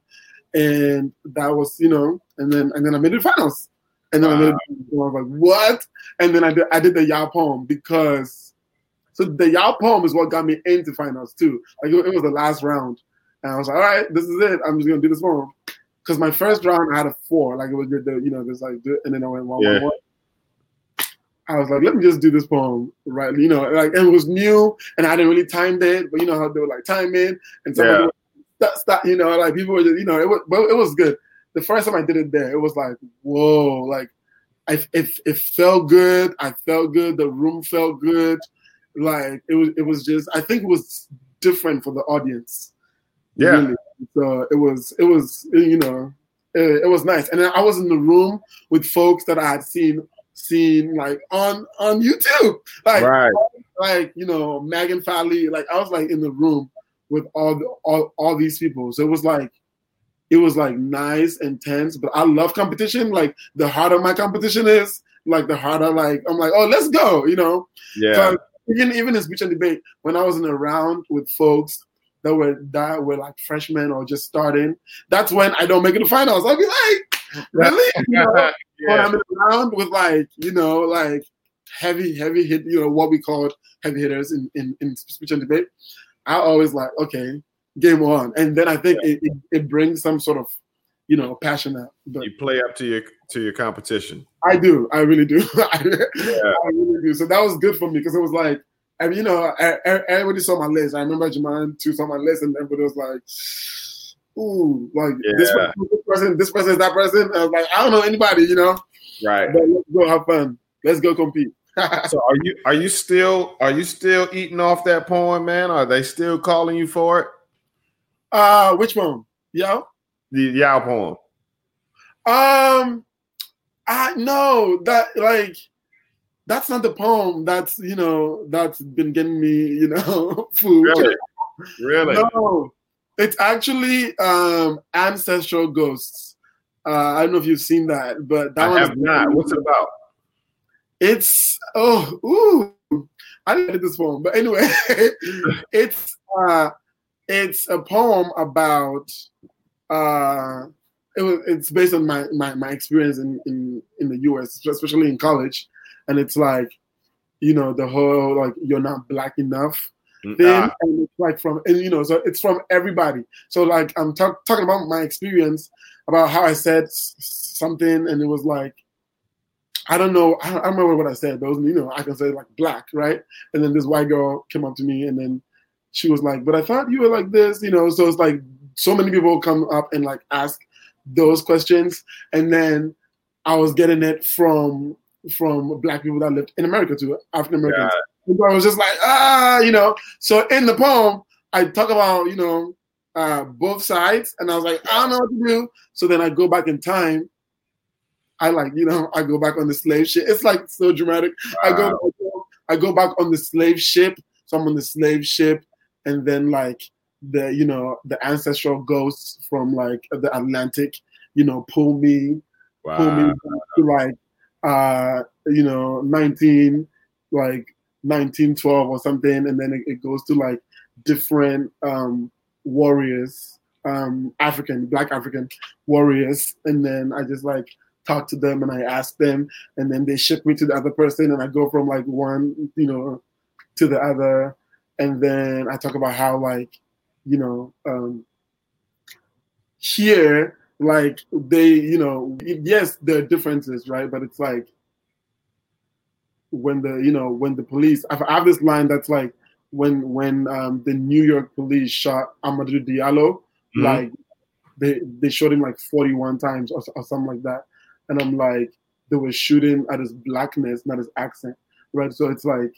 and that was you know, and then and then I made it finals. And then wow. I, made it, I was like, what? And then I did, I did the Yao poem because so the Yao poem is what got me into finals too. Like it, it, was the last round, and I was like, all right, this is it. I'm just gonna do this poem. Because my first round I had a four, like it was the, you know, this like, and then I went one, yeah. one, one. I was like, let me just do this poem, right? You know, like it was new, and I didn't really time it, but you know how they were like time in, and somebody yeah. stop, you know, like people were just, you know, it was, but it was good. The first time I did it there, it was like, whoa, like, I, it, it felt good. I felt good. The room felt good like it was it was just I think it was different for the audience. Yeah. Really. So it was it was you know it, it, was nice, and I was in the room with folks that I had seen seen like on on YouTube, like right. like you know Megan Falley, like I was like in the room with all the, all all these people. So it was like it was like nice and tense, but I love competition. Like the harder my competition is, like the harder like I'm like, oh, let's go, you know. Yeah. So even even in speech and debate, when I was in a round with folks that were that were like freshmen or just starting, that's when I don't make it to finals. I'll be like, really? you [laughs] know, yeah. When I'm around with like, you know, like heavy, heavy hit, you know, what we call heavy hitters in, in, in speech and debate, I always like, okay, game on. And then I think yeah. it, it, it brings some sort of you know, passionate. But you play up to your to your competition. I do. I really do. [laughs] I, yeah. I really do. So that was good for me because it was like, I mean, you know, everybody saw my list. I remember Jaman too saw my list, and everybody was like, "Ooh, like yeah. this, person, this person, this person is that person." I like, I don't know anybody, you know. Right. But let's go have fun. Let's go compete. [laughs] so are you are you still are you still eating off that poem, man? Are they still calling you for it? Uh, which poem? Yo the Yao poem? Um, I know that like that's not the poem that's you know that's been getting me you know [laughs] food. Really, really? No, it's actually um ancestral ghosts. Uh, I don't know if you've seen that, but that I have not. What's it about? It's oh ooh, I didn't read this poem, but anyway, [laughs] it's uh, it's a poem about uh, it was it's based on my, my, my experience in, in, in the US, especially in college. And it's like, you know, the whole like you're not black enough mm, thing. Ah. And it's like from and you know, so it's from everybody. So like I'm talk, talking about my experience about how I said something and it was like I don't know. I don't, remember what I said, but was, you know, I can say like black, right? And then this white girl came up to me, and then she was like, "But I thought you were like this," you know. So it's like so many people come up and like ask those questions, and then I was getting it from from black people that lived in America too, African Americans. I was just like, ah, you know. So in the poem, I talk about you know uh, both sides, and I was like, I don't know what to do. So then I go back in time. I like, you know, I go back on the slave ship. It's like so dramatic. Wow. I go, I go back on the slave ship. So I'm on the slave ship, and then like the you know the ancestral ghosts from like the Atlantic, you know, pull me, wow. pull me to like uh you know 19 like 1912 or something, and then it, it goes to like different um warriors, um African Black African warriors, and then I just like talk to them and I ask them, and then they ship me to the other person, and I go from like one you know to the other, and then I talk about how like you know, um, here, like they, you know, yes, there are differences, right? But it's like when the, you know, when the police, I have this line that's like when when um, the New York police shot Amadou Diallo, mm-hmm. like they they shot him like 41 times or, or something like that, and I'm like, they were shooting at his blackness, not his accent, right? So it's like,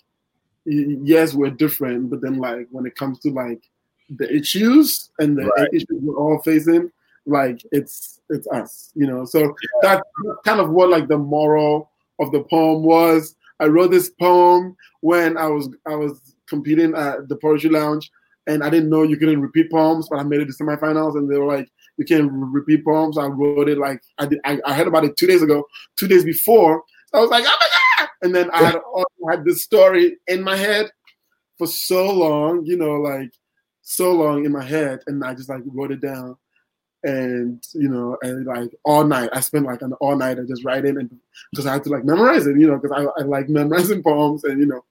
yes, we're different, but then like when it comes to like the issues and the right. issues we're all facing, like it's it's us, you know. So yeah. that's kind of what like the moral of the poem was. I wrote this poem when I was I was competing at the Poetry Lounge, and I didn't know you couldn't repeat poems, but I made it to semifinals, and they were like, "You can't repeat poems." I wrote it like I did. I, I heard about it two days ago. Two days before, I was like, "Oh my god!" And then I had, I had this story in my head for so long, you know, like so long in my head, and I just like wrote it down and you know, and like all night, I spent like an all night and just writing, and because I had to like memorize it, you know, because I, I like memorizing [laughs] poems, and you know,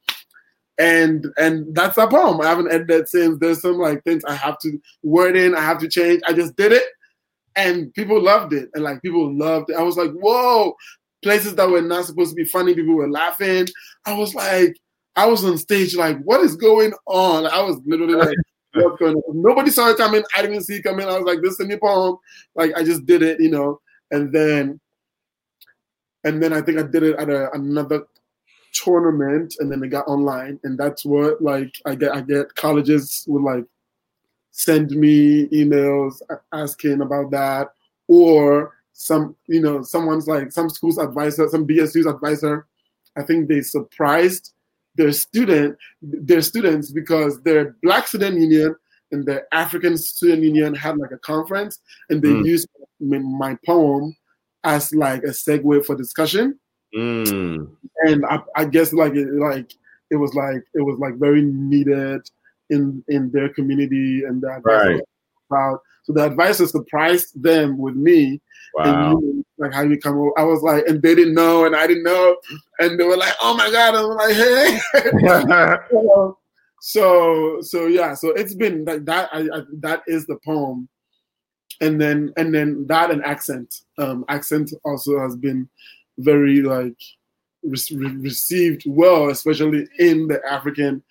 and and that's a poem. I haven't edited since. There's some like things I have to word in, I have to change. I just did it, and people loved it, and like people loved it. I was like, whoa! Places that were not supposed to be funny, people were laughing. I was like, I was on stage like, what is going on? I was literally like what's going on. Nobody saw it coming. I didn't see it coming. I was like, this is a new poem. Like I just did it, you know. And then and then I think I did it at a, another tournament and then it got online. And that's what like I get I get colleges would like send me emails asking about that or some you know someone's like some school's advisor some bsu's advisor i think they surprised their student their students because their black student union and the African student union had like a conference and they mm. used my poem as like a segue for discussion. Mm. And I, I, guess like it like it was like it was like very needed in in their community and that right. About so the advisor surprised them with me Wow. And like how you come over. I was like, and they didn't know, and I didn't know, and they were like, "Oh my god!" I'm like, "Hey." [laughs] [laughs] so, so yeah, so it's been like that. I, I, that is the poem, and then and then that and accent. Um, accent also has been very like re- received well, especially in the African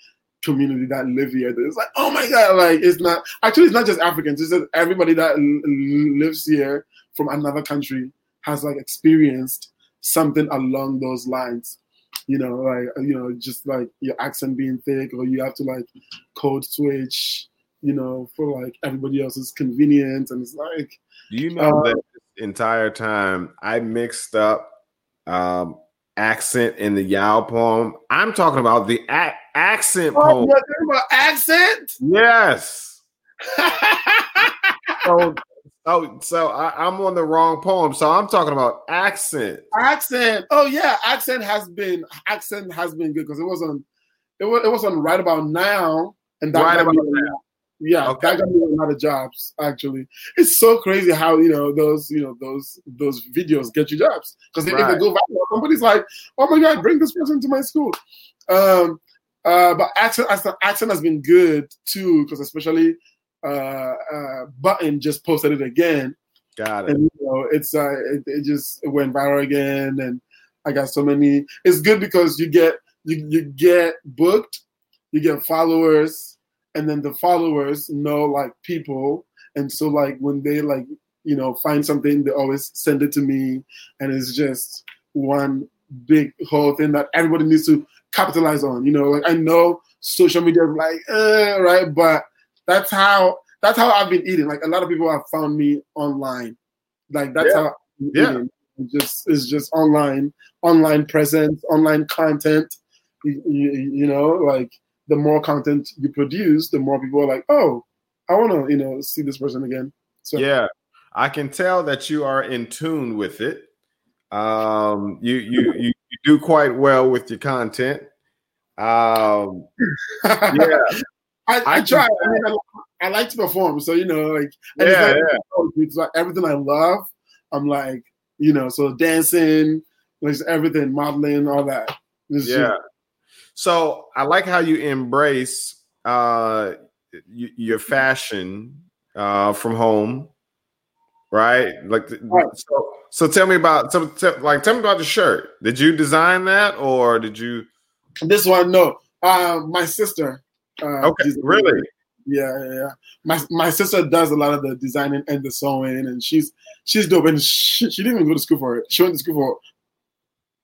community that live here. It's like, oh my god, like it's not actually it's not just Africans. It's just everybody that l- lives here from another country has like experienced something along those lines you know like you know just like your accent being thick or you have to like code switch you know for like everybody else's convenience and it's like you know uh, that entire time i mixed up um accent in the Yao poem. I'm talking about the a- accent oh, poem. You're talking about accent? Yes. [laughs] so Oh, so I, am on the wrong poem. So I'm talking about accent. Accent. Oh yeah, accent has been accent has been good because it was on it was it was on Write About Now and that Write About Now. Yeah, okay. that got me a lot of jobs. Actually, it's so crazy how you know those you know those those videos get you jobs because right. if they go viral, somebody's like, "Oh my god, bring this person to my school." Um, uh, but accent accent has been good too because especially uh, uh, Button just posted it again. Got it. And, you know, it's uh, it, it, just went viral again, and I got so many. It's good because you get you you get booked, you get followers, and then the followers know like people, and so like when they like you know find something, they always send it to me, and it's just one big whole thing that everybody needs to capitalize on. You know, like I know social media is like, eh, right, but that's how that's how I've been eating. Like a lot of people have found me online. Like that's yeah. how yeah. Eating. It just it's just online, online presence, online content. You, you, you, know, like the more content you produce, the more people are like, oh, I want to, you know, see this person again. So yeah, I can tell that you are in tune with it. Um, you you you, you do quite well with your content. Um, [laughs] yeah, I, I, try. I, mean, I, I, like to perform, so you know, like yeah, like, yeah. It's like everything I love. I'm like, you know, so dancing, like everything, modeling, all that. It's yeah. Just, so I like how you embrace uh, your fashion uh, from home, right? Like, right. so. So tell me about so, like tell me about the shirt. Did you design that or did you? This one, no. Uh, my sister uh, okay, really? Yeah, yeah, yeah. My my sister does a lot of the designing and the sewing, and she's she's dope. And she, she didn't even go to school for it. She went to school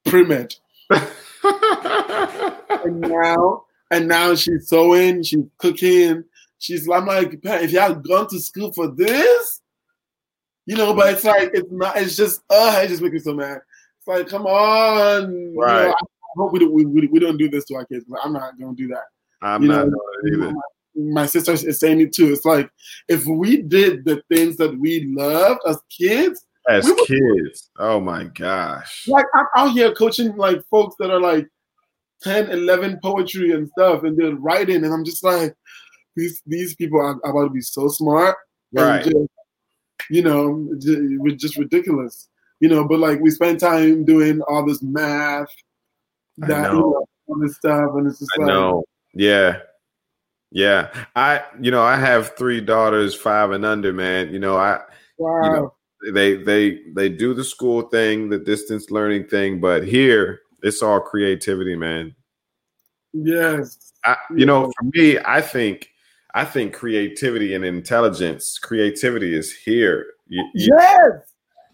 for pre med. [laughs] and now and now she's sewing, she's cooking. She's I'm like, if had gone to school for this, you know, but it's like it's not. It's just uh, it just makes me so mad. It's like, come on, right? You know, hope we, don't, we, we, we don't do this to our kids. But I'm not going to do that. I'm You not know, either. My, my sister is saying it too. It's like if we did the things that we loved as kids, As we kids, oh my gosh. like I'm out here coaching like folks that are like 10, 11 poetry and stuff, and they're writing, and I'm just like, these these people are about to be so smart, Right. just, you know, ju- we're just ridiculous, you know. But like we spend time doing all this math, that you know, all this stuff, and it's just I like, know. Yeah. Yeah. I you know, I have three daughters, five and under, man. You know, I wow, you know, they they they do the school thing, the distance learning thing, but here it's all creativity, man. yes, I, you know, for me, I think I think creativity and intelligence, creativity is here. You- you- yes,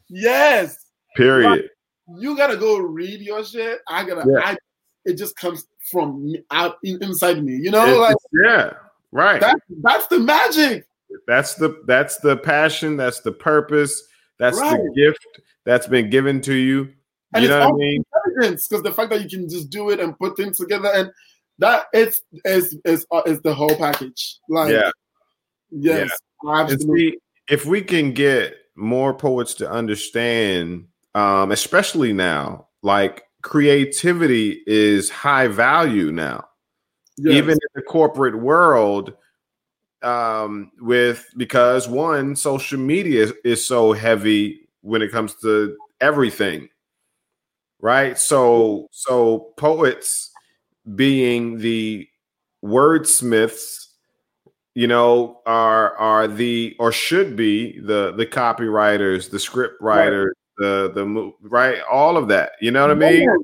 yes. period. You gotta go read your shit. I gotta. Yeah. I, it just comes from me, out in, inside me, you know. It's- like yeah, right. that, that's the magic. that's the that's the passion. That's the purpose. That's Right. the gift that's been given to you. And you know what I mean? Because the fact that you can just do it and put things together and that it's is is uh, is the whole package. Like Yeah. yes, And absolutely. see, if we can get more poets to understand, um, especially now, like creativity is high value now, Yes. even in the corporate world. Um, with because one, social media is, is so heavy when it comes to everything, right? So, so poets being the wordsmiths you know are are the or should be the the copywriters the script writers the the right all of that you know what i mean Yeah.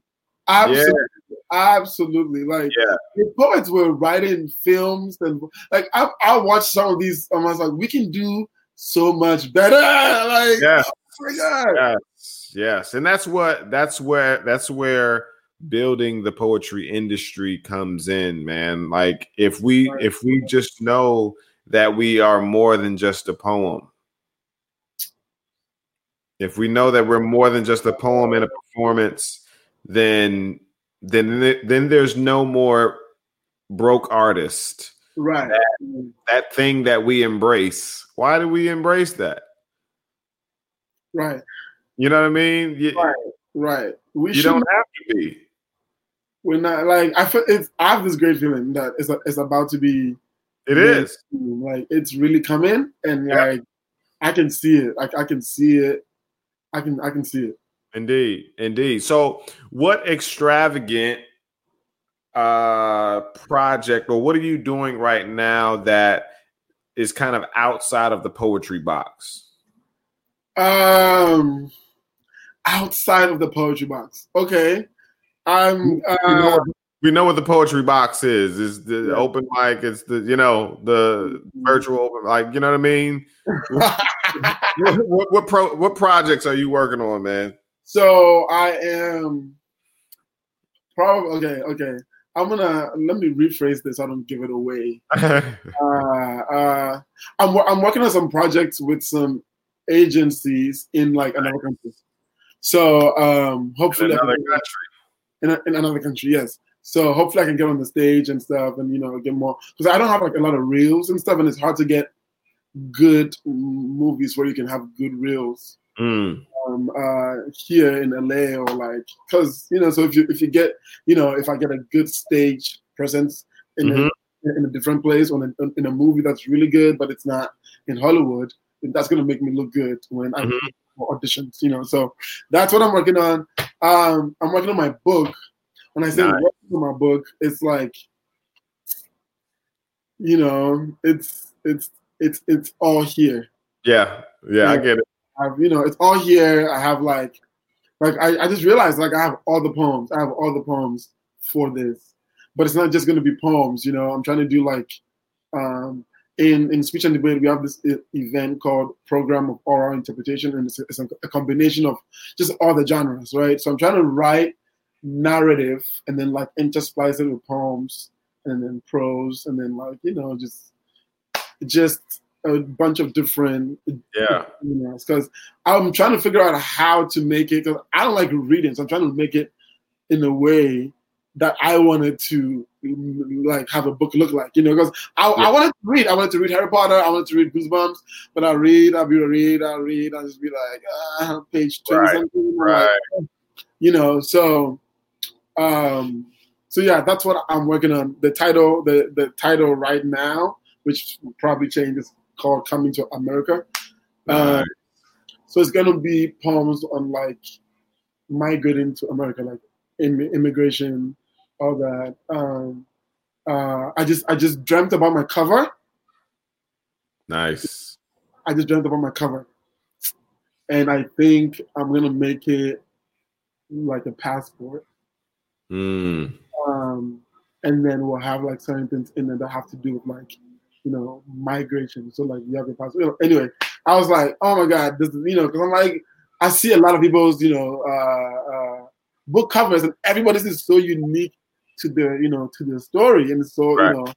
Absolutely, absolutely. Like Yeah. the poets were writing films and like I I watched some of these. and I was like, we can do so much better. [laughs] Like yeah oh my god. yes yes and that's what that's where that's where building the poetry industry comes in man. Like if we if we just know that we are more than just a poem. If we know that we're more than just a poem and a performance then then then there's no more broke artist Right. that thing that we embrace. Why do we embrace that? Right. You know what i mean you, Right. Right. We you don't have to be we're not like I feel it's I have this great feeling that it's it's about to be It is like it's really coming and Yeah. like I can see it. Like I can see it. I can I can see it. Indeed. Indeed. So what extravagant uh project or what are you doing right now that is kind of outside of the poetry box? Um outside of the poetry box. Okay. I'm We know, uh, what, we know what the poetry box is. Is the Yeah. open mic, it's the you know, the virtual open like you know what I mean? what, [laughs] what, what pro what projects are you working on, man? so I am probably okay, okay. I'm gonna let me rephrase this. I don't give it away. [laughs] uh, uh, I'm I'm working on some projects with some agencies in like another country. So um, hopefully, I Another can- country. in, a, in another country, yes. So hopefully, I can get on the stage and stuff, and you know, get more because I don't have like a lot of reels and stuff, and it's hard to get good movies where you can have good reels Mm, um, uh, here in LA or like because you know so if you if you get you know if I get a good stage presence in Mhm. a, in a different place or in a, in a movie that's really good but it's not in Hollywood that's gonna make me look good when I Mhm. For auditions you know so that's what I'm working on um, I'm working on my book when I say Nice. working on my book it's like you know it's it's it's it's all here yeah, yeah, I get it. I've, you know, it's all here. I have like, like I, I just realized like I have all the poems. I have all the poems for this, but it's not just going to be poems. You know, I'm trying to do like, um, in in speech and debate, we have this e- event called Program of Oral Interpretation, and it's, a, it's a combination of just all the genres, right? So I'm trying to write narrative and then like intersplice it with poems and then prose and then like you know just just a bunch of different Yeah. because I'm trying to figure out how to make it because I don't like reading, so I'm trying to make it in a way that I wanted to like have a book look like, you know, because I, Yeah. I wanted to read. I wanted to read Harry Potter. I wanted to read Goosebumps, but I read, I'll be read, I'll read, I'll just be like, ah, page twenty Right, something, I'm like, right. [laughs] you know. So, um, so yeah, that's what I'm working on. The title, the the title right now, which probably change, is called "Coming to America." Um, so it's gonna be poems on like migrating to America, like immigration, all that. Um, uh, I just I just dreamt about my cover. Nice. I just dreamt about my cover, and I think I'm gonna make it like a passport. Mm. um, and then we'll have like certain things in there that have to do with like you know migration. So like you have the passport. You know, anyway, I was like, oh my god, this is you know because I'm like I see a lot of people's you know uh, uh, book covers and everybody's is so unique to the you know to the story and so Right. you know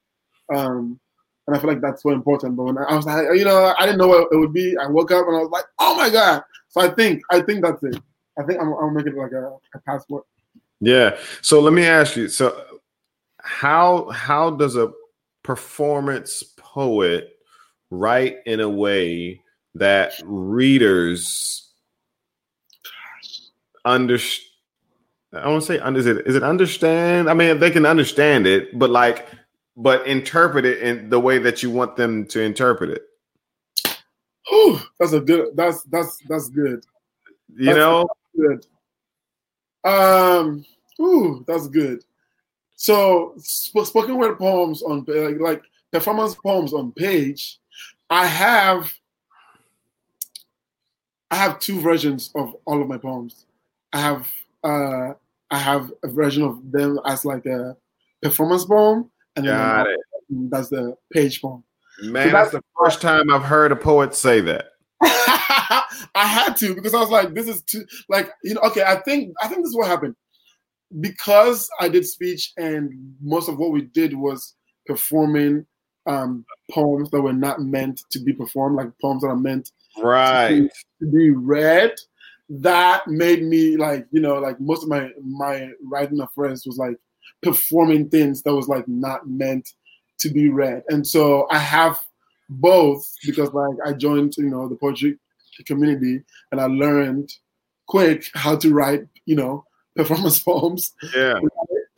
um, and I feel like that's so important. But when I, I was like, you know, I didn't know what it would be. I woke up and I was like, oh my god. So I think I think that's it. I think I'm, I'm making it like a, a passport. Yeah. So let me ask you. So how how does a performance poet write in a way that readers understand? I want to say is it is it understand? I mean, they can understand it, but like, but interpret it in the way that you want them to interpret it. Whew, that's a good. That's that's that's good. You That's- know? Good. Um. Ooh, that's good. So sp- spoken word poems on like, like performance poems on page. I have. I have two versions of all of my poems. I have uh I have a version of them as like a performance poem, and then it. that's the page poem. Man, So that's the first time I've heard a poet say that. [laughs] I had to because I was like, this is too like you know. Okay, I think I think this is what happened because I did speech and most of what we did was performing um, poems that were not meant to be performed, like poems that are meant Right. to be read. That made me like you know like most of my my writing of friends was like performing things that was like not meant to be read, and so I have both because like I joined you know the poetry community and I learned quick how to write you know [laughs] performance poems Yeah.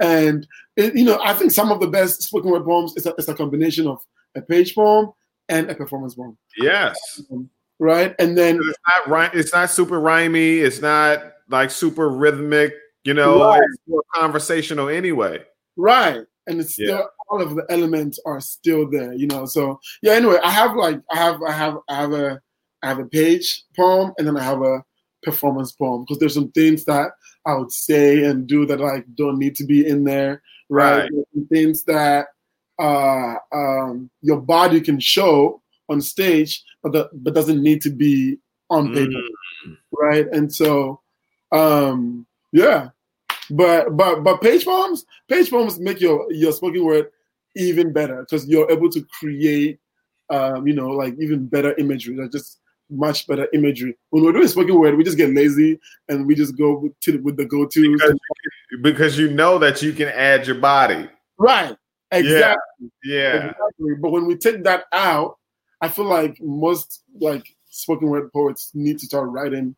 and it, you know I think some of the best spoken word poems is a, is a combination of a page poem and a performance poem Yes. Um, right and then It's not. It's not super rhymey. It's not like super rhythmic. You know, Right. it's more conversational anyway. right and it's Yeah. still all of the elements are still there you know so yeah anyway i have like i have i have i have a i have a page poem and then i have a performance poem because there's some things that i would say and do that like don't need to be in there right, Right. Some things that uh um your body can show on stage but that but doesn't need to be on paper Mm. right? And so, um, yeah, but but but page poems, page poems make your your spoken word even better because you're able to create, um, you know, like even better imagery, like just much better imagery. When we're doing spoken word, we just get lazy and we just go with, to, with the go tos. Because, because you know that you can add your body. Right, exactly. Yeah. Exactly. But when we take that out, I feel like most like spoken word poets need to start writing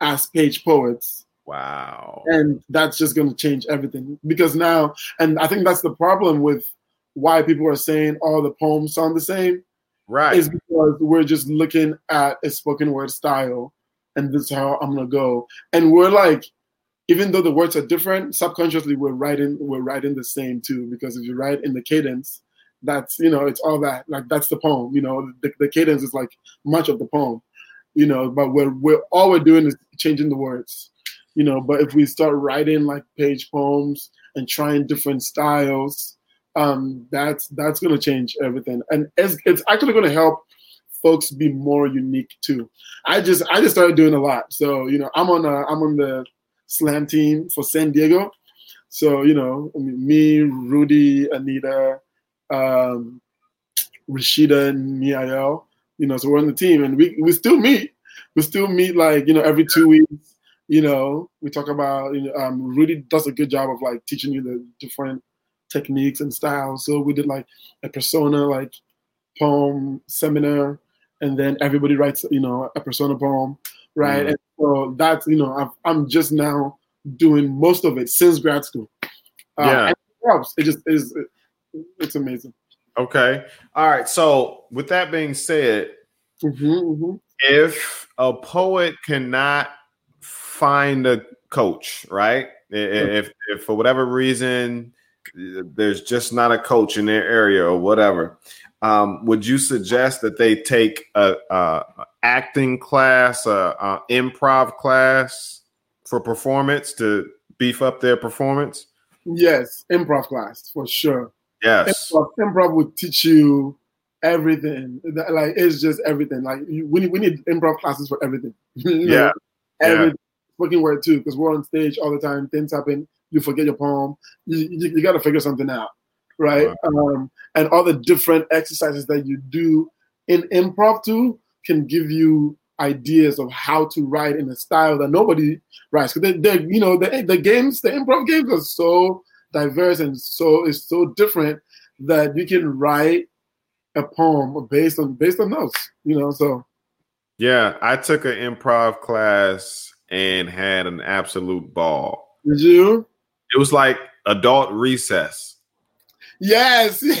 as page poets. Wow. And that's just gonna change everything. Because now, and I think that's the problem with why people are saying all the poems sound the same, Right. is because we're just looking at a spoken word style and this is how I'm gonna go. And we're like, even though the words are different, subconsciously we're writing we're writing the same too. Because if you write in the cadence, that's you know, it's all that. Like that's the poem, you know, the, the cadence is like much of the poem. You know, but we're we're all we're doing is changing the words. You know, but if we start writing like page poems and trying different styles, um, that's that's gonna change everything. And it's it's actually gonna help folks be more unique too. I just I just started doing a lot. So, you know, I'm on a, I'm on the slam team for San Diego. So, you know, me, Rudy, Anita, um, Rashida, and Miael, you know, so we're on the team and we, we still meet. We still meet like, you know, every two weeks. You know, we talk about you know, um, Rudy does a good job of like teaching you the different techniques and styles. So we did like a persona like poem seminar, and then everybody writes you know a persona poem, right? Mhm. And so that's you know I'm, I'm just now doing most of it since grad school. Uh, Yeah. it helps. It just is. It's amazing. Okay. All right. So, with that being said, hmm if a poet cannot find a coach, right? If, if for whatever reason there's just not a coach in their area or whatever, um, would you suggest that they take a, a a acting class, a, a improv class for performance to beef up their performance? Yes, improv class for sure. Yes. Improv, improv would teach you everything. Like it's just everything. Like you, we need we need improv classes for everything. [laughs] You know, Yeah, yeah. every spoken word too, because we're on stage all the time. Things happen. You forget your poem. You, you, you got to figure something out, right? Um, and all the different exercises that you do in improv too can give you ideas of how to write in a style that nobody writes. Because they, they, you know, the, the games, the improv games are so diverse and so it's so different that you can write a poem based on based on those. You know, so Yeah, I took an improv class and had an absolute ball. did you? It was like adult recess. Yes. [laughs]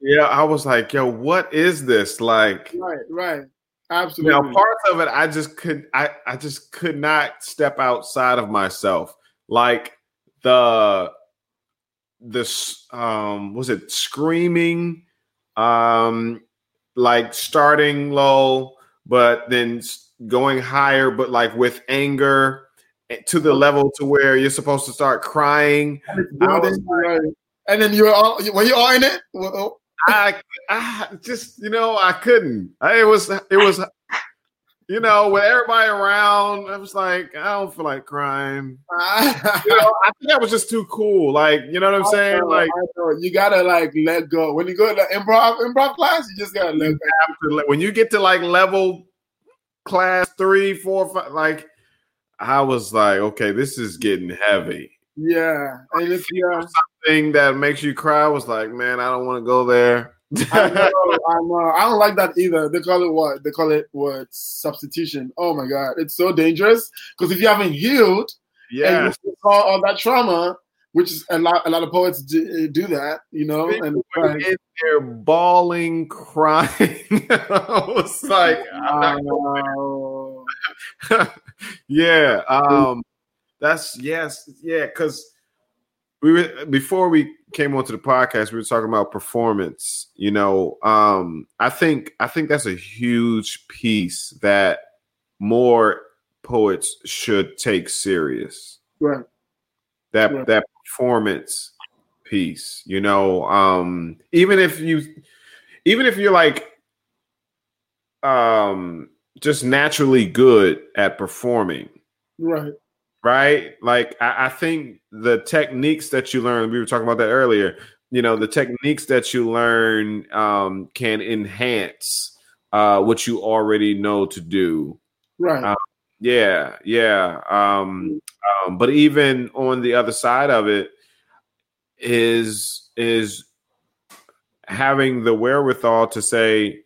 Yeah, I was like, yo, what is this? Like right, right. Absolutely. now parts of it I just could I I just could not step outside of myself. Like the this um was it screaming um like starting low but then going higher but like with anger eh, to the level to where you're supposed to start crying I was Right. And then you were all were you all in it? Oh, I, I just you know I couldn't. I, it was it was you know with everybody around. I was like I don't feel like crying. [laughs] You know, I think that was just too cool. Like you know what I'm saying? Know, Like you gotta like let go. When you go to the improv improv class, you just gotta let go. when you get to like level class three, four, five, like I was like, okay, this is getting heavy. Yeah. And if yeah, something that makes you cry I was like, man, I don't want to go there. I [laughs] know, I know. I don't like that either. They call it what? They call it what? Substitution. Oh my god, it's so dangerous because if you haven't healed yeah, and you call all that trauma, which is a lot, a lot of poets do, do that, you know. And it's We're like, in there bawling, [laughs] crying. I was like, I'm not wow. [laughs] yeah. Um, that's yes, yeah. Because we were before we came onto the podcast, we were talking about performance. You know, um, I think I think that's a huge piece that more poets should take serious. right. That Right. that performance piece. You know, um, even if you, even if you're like, um, just naturally good at performing Right. Right? Like I, I think the techniques that you learn, we were talking about that earlier. You know, the techniques that you learn um, can enhance uh, what you already know to do. Right. Uh, Yeah, yeah. Um, um, but even on the other side of it is is having the wherewithal to say,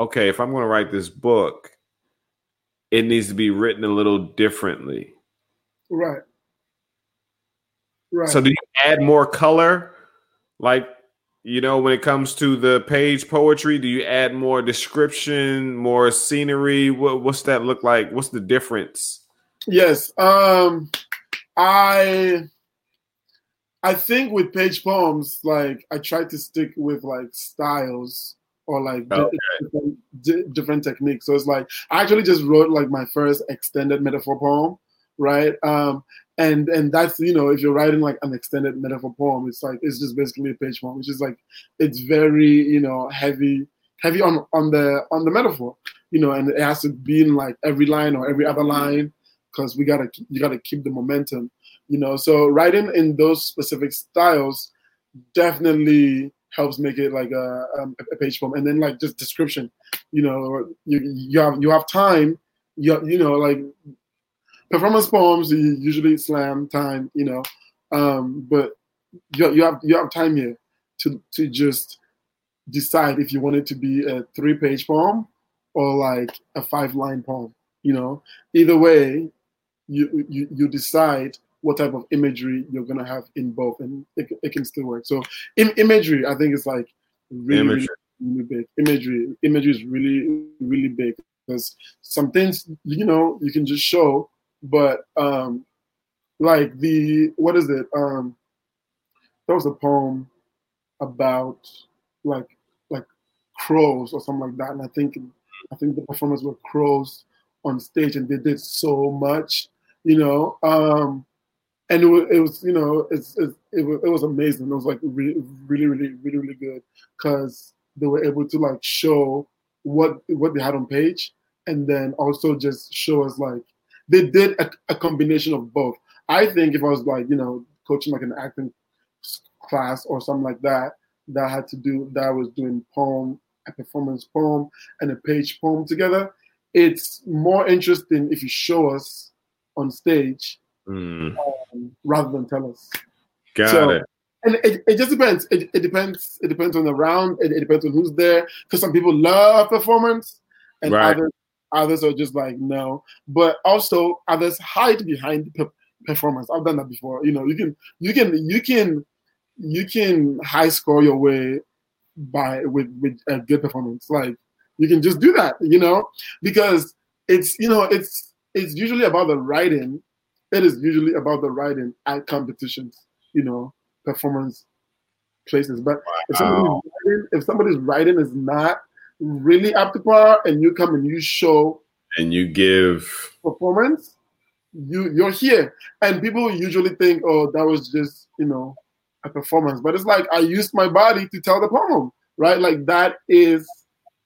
okay, if I'm going to write this book, it needs to be written a little differently. Right. Right. So do you add more color? Like, you know, when it comes to the page poetry, do you add more description, more scenery? What, what's that look like? What's the difference? Yes. Um I I think with page poems, like I try to stick with like styles or like Okay. different, different techniques. So it's like I actually just wrote like my first extended metaphor poem, right? Um and and that's you know if you're writing like an extended metaphor poem, it's like it's just basically a page poem, which is like it's very you know heavy heavy on on the on the metaphor, you know, and it has to be in like every line or every other line because we gotta you gotta keep the momentum, you know. So writing in those specific styles definitely helps make it like a, um, a page poem, and then like just description, you know. You you have you have time, you you know like performance poems you usually slam time, you know, um, but you, you have you have time here to to just decide if you want it to be a three page poem or like a five line poem. You know, either way, you you you decide what type of imagery you're gonna have in both, and it, it can still work. So, in imagery, I think it's like really, really, really big. Imagery, imagery is really, really big because some things you know you can just show, but um, like the what is it? Um, that was a poem about like like crows or something like that, and I think I think the performers were crows on stage, and they did so much, you know. Um, and it was, it was you know, it's, it's it, was, it was amazing. It was like really, really, really, really, really good because they were able to like show what what they had on page, and then also just show us like they did a, a combination of both. I think if I was like you know coaching like an acting class or something like that, that had to do that was doing poem, a performance poem, and a page poem together. It's more interesting if you show us on stage Mm. um, rather than tell us. Got So- it. And it, it just depends. It, it depends. It depends on the round. It, it depends on who's there. Because some people love performance, and Right. others others are just like no. But also others hide behind pe- performance. I've done that before. You know, you can you can you can you can high score your way by with with a good performance. Like you can just do that. You know, because it's you know it's it's usually about the writing. It is usually about the writing at competitions. You know, performance places. But if somebody's, writing, if somebody's writing is not really up to par, and you come and you show And you give performance, you you're here, and people usually think, oh, that was just you know a performance, but it's like I used my body to tell the poem, right? Like that is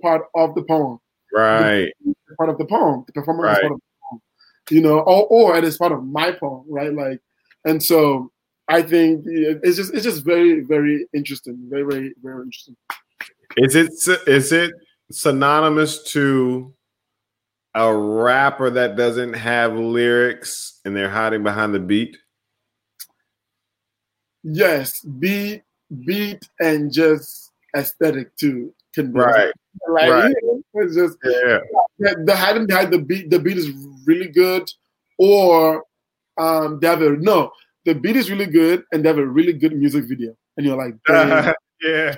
part of the poem, right. part of the poem. The performance Right. is part of the poem, you know, or or it is part of my poem, right? Like, and so I think it's just it's just very very interesting, very very very interesting. Is it is it synonymous to a rapper that doesn't have lyrics and they're hiding behind the beat? Yes, beat, beat, and just aesthetic too. Can Right. Like, Right. It's just Yeah. the, the hiding behind the beat. The beat is really good, or um, they have a no. The beat is really good, and they have a really good music video, and you're like, [laughs] yeah.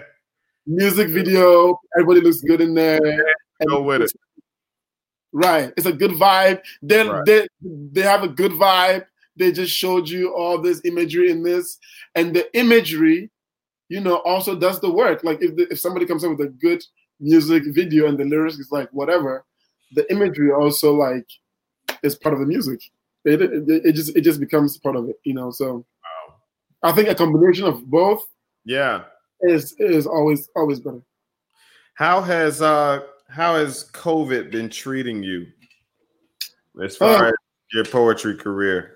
Music video. Everybody looks good in there. And Go with it. Right, it's a good vibe. They Right. they they have a good vibe. They just showed you all this imagery in this, and the imagery, you know, also does the work. Like if the, if somebody comes up with a good music video and the lyrics is like whatever, the imagery also like is part of the music. It, it, it just it just becomes part of it, you know. So I think a combination of both Yeah. Is is always always better. How has uh how has COVID been treating you as far Oh. as your poetry career?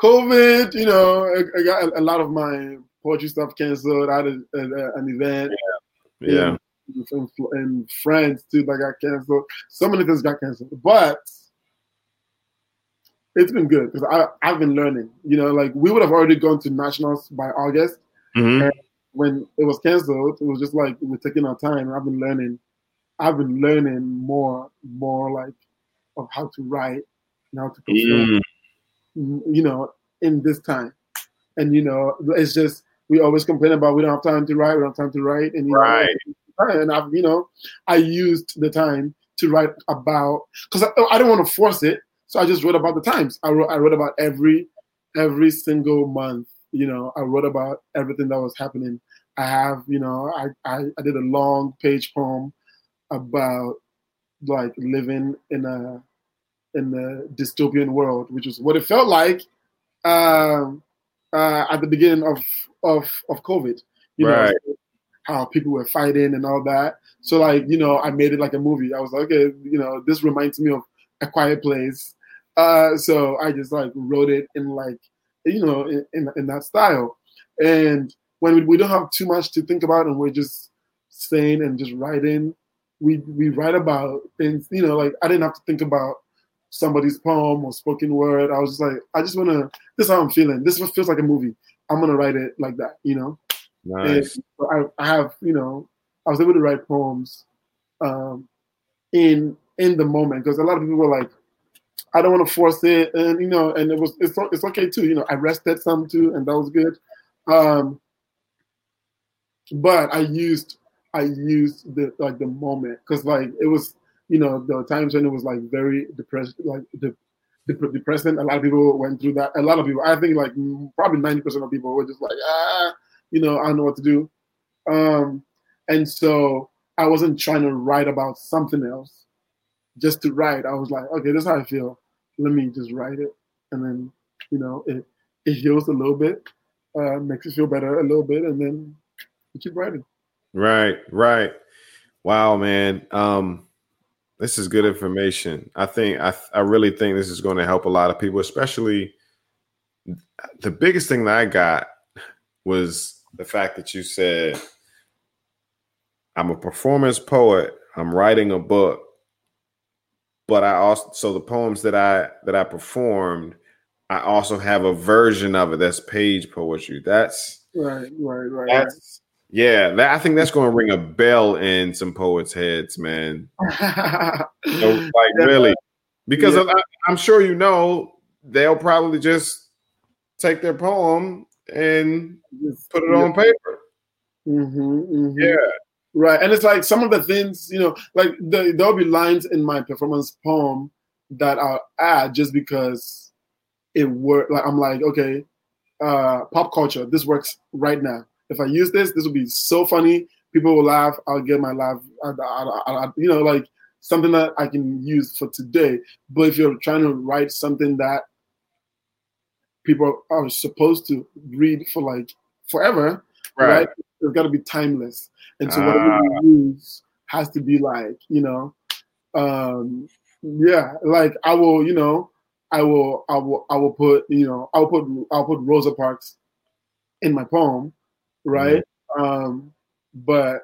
COVID, you know, I, I got a, a lot of my poetry stuff canceled. I had a, a, an event Yeah. in, in France too that got canceled. So many things got canceled, but it's been good because I I've been learning. You know, like we would have already gone to nationals by August. Mhm. When it was canceled, it was just like we're taking our time. I've been learning. I've been learning more, more like of how to write and how to perform Mm. you know, in this time. And you know, it's just we always complain about we don't have time to write, we don't have time to write, and you Right. know, and I've you know, I used the time to write about because I, I don't want to force it, so I just wrote about the times. I wrote I wrote about every every single month. You know, I wrote about everything that was happening. I have, you know, I I, I did a long page poem about like living in a in the dystopian world, which is what it felt like um, uh, at the beginning of of of COVID. You Right. know, how people were fighting and all that. So like, you know, I made it like a movie. I was like, okay, you know, this reminds me of A Quiet Place. Uh, so I just like wrote it in like, you know, in in, in that style. And when we, we don't have too much to think about and we're just saying and just writing, we we write about things. You know, like I didn't have to think about somebody's poem or spoken word. I was just like, I just want to. This is how I'm feeling. This feels like a movie. I'm gonna write it like that, you know. Nice. I, I have, you know, I was able to write poems um, in in the moment because a lot of people were like, I don't want to force it, and you know, and it was it's it's okay too. You know, I rested some too, and that was good. Um, but I used I used the like the moment because like it was you know the times when it was like very depressed like the dep- depressing. A lot of people went through that. A lot of people, I think, like probably ninety percent of people were just like, ah, you know, I don't know what to do. Um, and so I wasn't trying to write about something else, just to write. I was like, okay, this is how I feel. Let me just write it, and then you know, it it heals a little bit, uh, makes you feel better a little bit, and then you keep writing. Right, right. Wow, man. Um, this is good information. I think I I really think this is going to help a lot of people, especially the biggest thing that I got was the fact that you said I'm a performance poet. I'm writing a book, but I also so the poems that I that I performed, I also have a version of it that's page poetry. That's right, right, right. That's yeah, that, I think that's going to ring a bell in some poets' heads, man. So, [laughs] like Yeah. really, because Yeah. I, I'm sure you know they'll probably just take their poem and put it on paper. hmm Yeah, Right. And it's like some of the things, you know, like the, there'll be lines in my performance poem that I'll add just because it worked. Like I'm like, okay, uh, pop culture, this works right now. If I use this, this will be so funny. People will laugh. I'll get my laugh. I, I, I, you know, like something that I can use for today. But if you're trying to write something that people are supposed to read for like forever, right. right? It's got to be timeless, and so whatever Ah. you use has to be like you know, um, yeah, like I will, you know, I will, I will, I will put, you know, I'll put, I'll put Rosa Parks in my poem, right? Um, but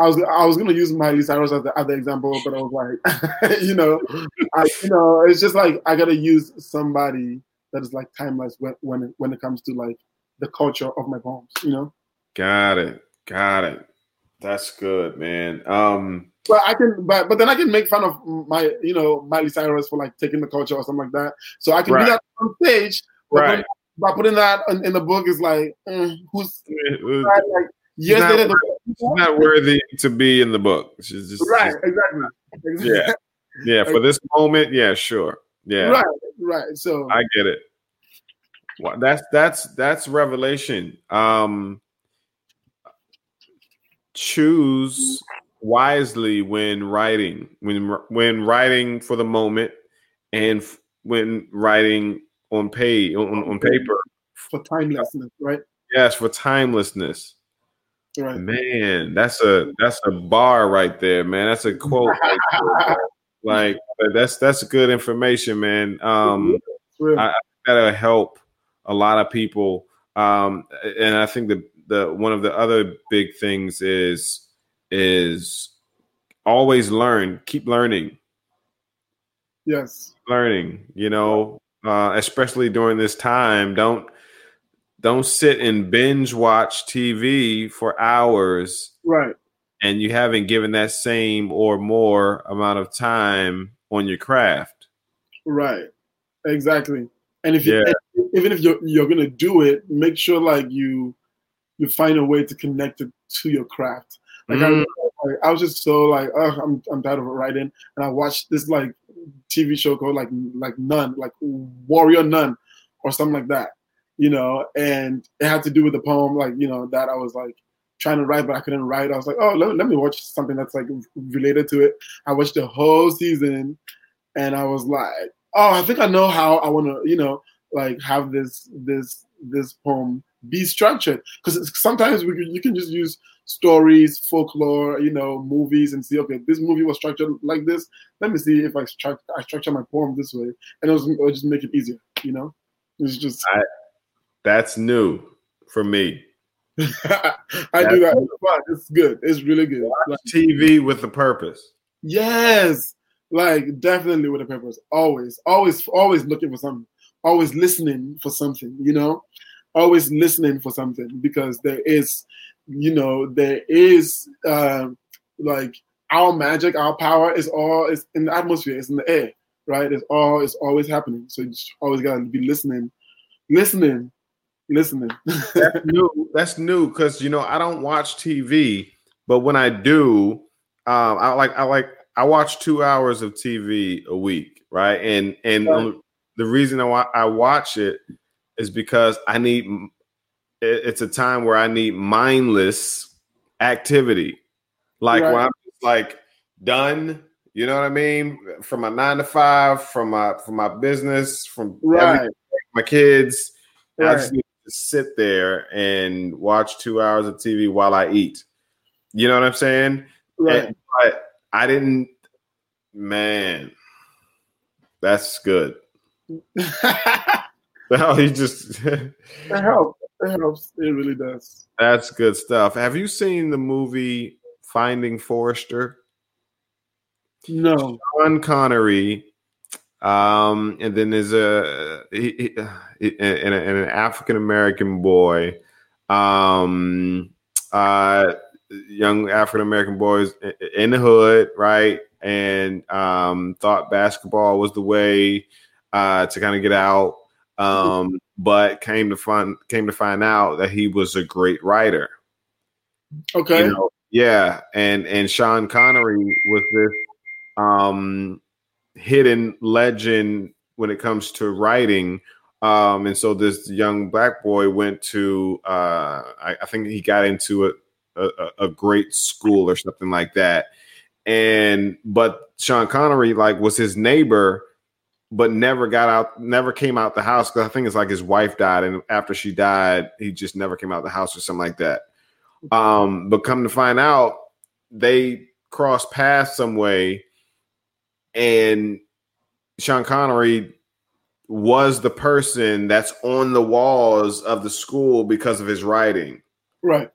I was, I was gonna use Miley Cyrus as the other example, but I was like, [laughs] you know, I, you know, it's just like I gotta use somebody that is like timeless when when it, when it comes to like the culture of my poems, you know. Got it. Got it. That's good, man. Um, But I can, but but then I can make fun of my, you know, Miley Cyrus for like taking the culture or something like that. So I can Right. do that on stage. But right. by putting that in, in the book is like, mm, who's like years not the- not worthy to be in the book. She's just, right, just- exactly. yeah, yeah. For this moment, yeah, sure, yeah. Right, right. So I get it. That's that's that's revelation. Um, choose wisely when writing, when when writing for the moment, and f- when writing on pay on, on paper. for timelessness, right? Yes, for timelessness. Right. Man, that's a that's a bar right there, man. That's a quote. right [laughs] like that's that's good information, man. Um, Real. I- that'll help a lot of people. Um, and I think the the one of the other big things is is always learn, keep learning, yes. learning. You know, uh, especially during this time, don't don't sit and binge watch TV for hours Right. and you haven't given that same or more amount of time on your craft. Right. Exactly. And if you Yeah. Even if you're you're gonna do it, make sure like you you find a way to connect it to your craft. Like I, Mm. like, I was just so like, oh, I'm I'm tired of writing, and I watched this like TV show called like like Nun, like Warrior Nun, or something like that, you know. And it had to do with the poem, like you know that I was like trying to write, but I couldn't write. I was like, oh, let, let me watch something that's like related to it. I watched the whole season, and I was like, oh, I think I know how I want to, you know, like have this this this poem be structured because sometimes we you can just use stories, folklore, you know, movies, and see, okay, this movie was structured like this. Let me see if I structure I structure my poem this way, and it was it'll just make it easier, you know. It's just That's new for me. [laughs] I do that. It's. It's good. It's really good. Like, TV with a purpose. yes, Like definitely with a purpose. Always, always, always looking for something. Always listening for something. You know, always listening for something because there is, you know, there is uh, like our magic, our power is all is in the atmosphere. It's in the air, right? It's all it's always happening. So you just always gotta be listening, listening, listening. That's [laughs] new. That's new because you know I don't watch TV, but when I do, um, I like I like I watch two hours of TV a week, right? And and Right. The reason I, wa- I watch it is because I need. It's a time where I need mindless activity, like when I'm like done. You know what I mean? From my nine to five, from my from my business, from right, my kids. I just need to sit there and watch two hours of TV while I eat. You know what I'm saying? right. And- but I didn't, man, that's good. [laughs] Well, you just [laughs] It helps. It helps. It really does. that's good stuff. Have you seen the movie Finding Forrester? No. Sean Connery, um, and then there's a, he, he, and, a- and an African American boy, um, uh, young African American boys in the hood, right? And um, thought basketball was the way uh, to kind of get out, um, but came to find came to find out that he was a great writer. Okay. You know, yeah, and and Sean Connery was this um hidden legend when it comes to writing. Um, and so this young black boy went to uh I, I think he got into a, a a great school or something like that. And but Sean Connery like was his neighbor, but never got out, never came out the house because I think it's like his wife died, and after she died, he just never came out the house or something like that. Um, but come to find out, they crossed paths some way, and Sean Connery was the person that's on the walls of the school because of his writing. Right.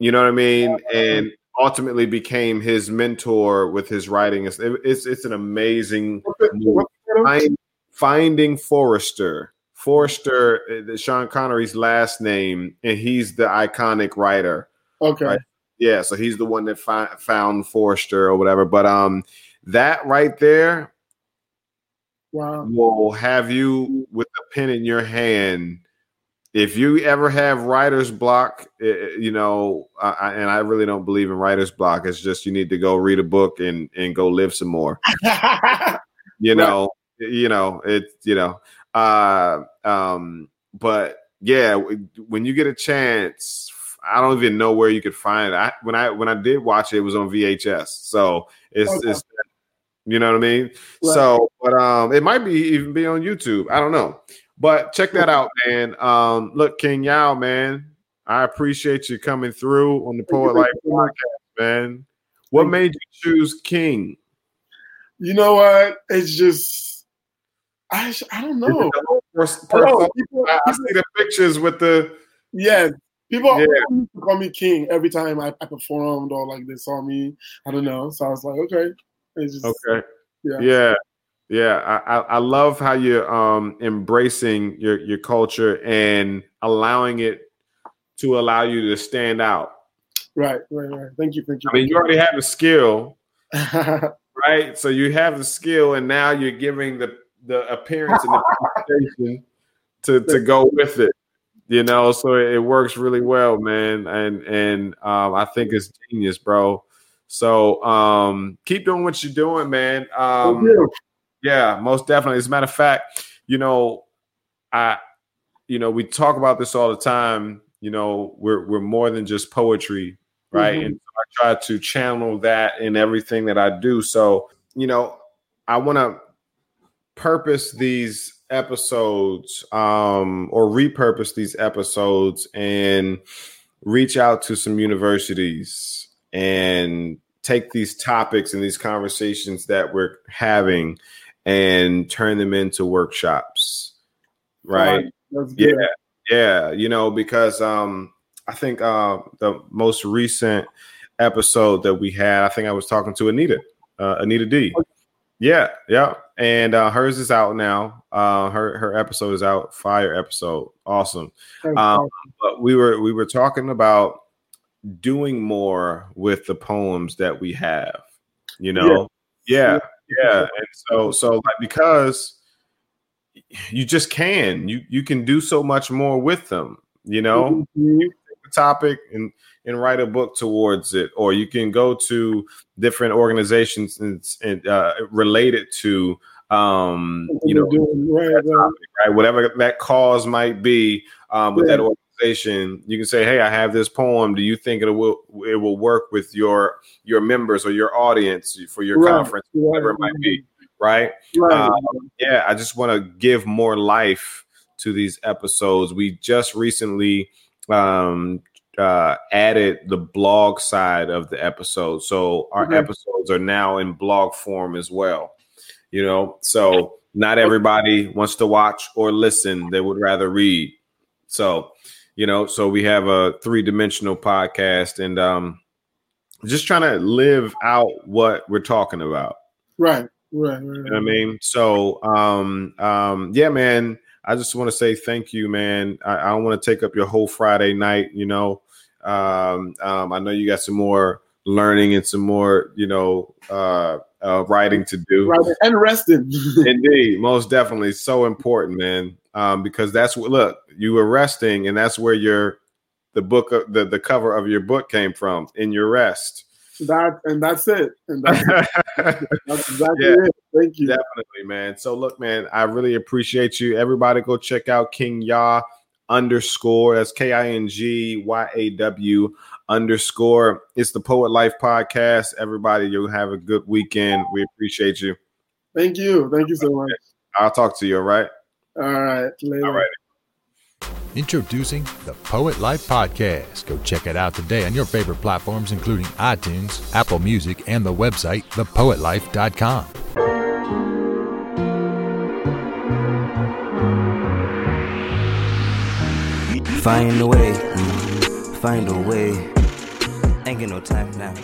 You know what I mean? And ultimately became his mentor with his writing. It's it's, it's an amazing What's it- movie. what's it- Find, Finding Forrester. Forrester, uh, Sean Connery's last name, and he's the iconic writer. Okay. Right. Yeah, so he's the one that fi- found Forrester or whatever. But um, that right there Wow. will have you with a pen in your hand. If you ever have writer's block, eh, eh, you know, I, and I really don't believe in writer's block. It's just you need to go read a book and and go live some more. [laughs] you know you know it you know uh um but yeah when you get a chance i don't even know where you could find it I, when i when i did watch it it was on vhs so it's Okay. it's you know what i mean Right. so but um it might be even be on youtube i don't know but check that out man um look king yaw man i appreciate you coming through on the poet life thank you so much. podcast man what made you choose king You know what? It's just I I don't know. the whole pers- I don't know. person? People, I, I see the pictures with the yeah, people Yeah. used to call me king every time I, I performed or like they saw me. I don't know. So I was like, okay. It's just okay, yeah. yeah, yeah. I, I I love how you're um embracing your your culture and allowing it to allow you to stand out. Right, right, right. Thank you, thank you. I mean, you already have the skill, [laughs] right? So you have the skill, and now you're giving the the appearance and the presentation to to go with it. You know, so it works really well, man. And and um, I think it's genius, bro. So um, keep doing what you're doing, man. Um. Yeah, most definitely. As a matter of fact, you know, I, you know, we talk about this all the time. You know, we're we're more than just poetry, right? Mhm. And so I try to channel that in everything that I do. So, you know, I want to purpose these episodes um or repurpose these episodes and reach out to some universities and take these topics and these conversations that we're having and turn them into workshops right? yeah yeah you know because um i think uh the most recent episode that we had i think i was talking to anita uh, anita d Yeah, yeah. And uh, hers is out now. Uh, her her episode is out. Fire episode, awesome. Um, but we were we were talking about doing more with the poems that we have. You know, yeah, yeah. yeah. And so so like because you just can you you can do so much more with them. You know, mm-hmm. Topic and and write a book towards it, or you can go to different organizations and, and uh, related to um, you know, right, topic, right, whatever that cause might be um, with yeah. that organization. You can say, "Hey, I have this poem. Do you think it will it will work with your your members or your audience for your right. conference, whatever it might be?" Right? Um, yeah, I just want to give more life to these episodes. We just recently um, uh, added the blog side of the episode. So our mm-hmm. episodes are now in blog form as well. You know, so not everybody wants to watch or listen, they would rather read. So, you know, so we have a three dimensional podcast and um just trying to live out what we're talking about. Right. Right, right, You know I mean? So um um yeah, man. I just want to say thank you, man. I, I don't want to take up your whole Friday night, you know. Um, um, I know you got some more learning and some more, you know, uh, uh, writing to do. Writing and resting. [laughs] Indeed, most definitely, so important, man. Um, because that's what look you were resting, and that's where your the book the the cover of your book came from in your rest. That and that's it. And that's, [laughs] that's exactly yeah, it. Thank you. Definitely, man. So look, man, I really appreciate you. Everybody go check out King Yaw underscore. That's K I N G Y A W underscore. It's the Poet Life Podcast. Everybody, you'll have a good weekend. We appreciate you. Thank you. Thank you so much. I'll talk to you. All right. All right. Later. All right. Introducing the Poet Life Podcast. Go check it out today on your favorite platforms, including iTunes, Apple Music, and the website, thepoetlife.com. Find a way, find a way. Ain't get no time now.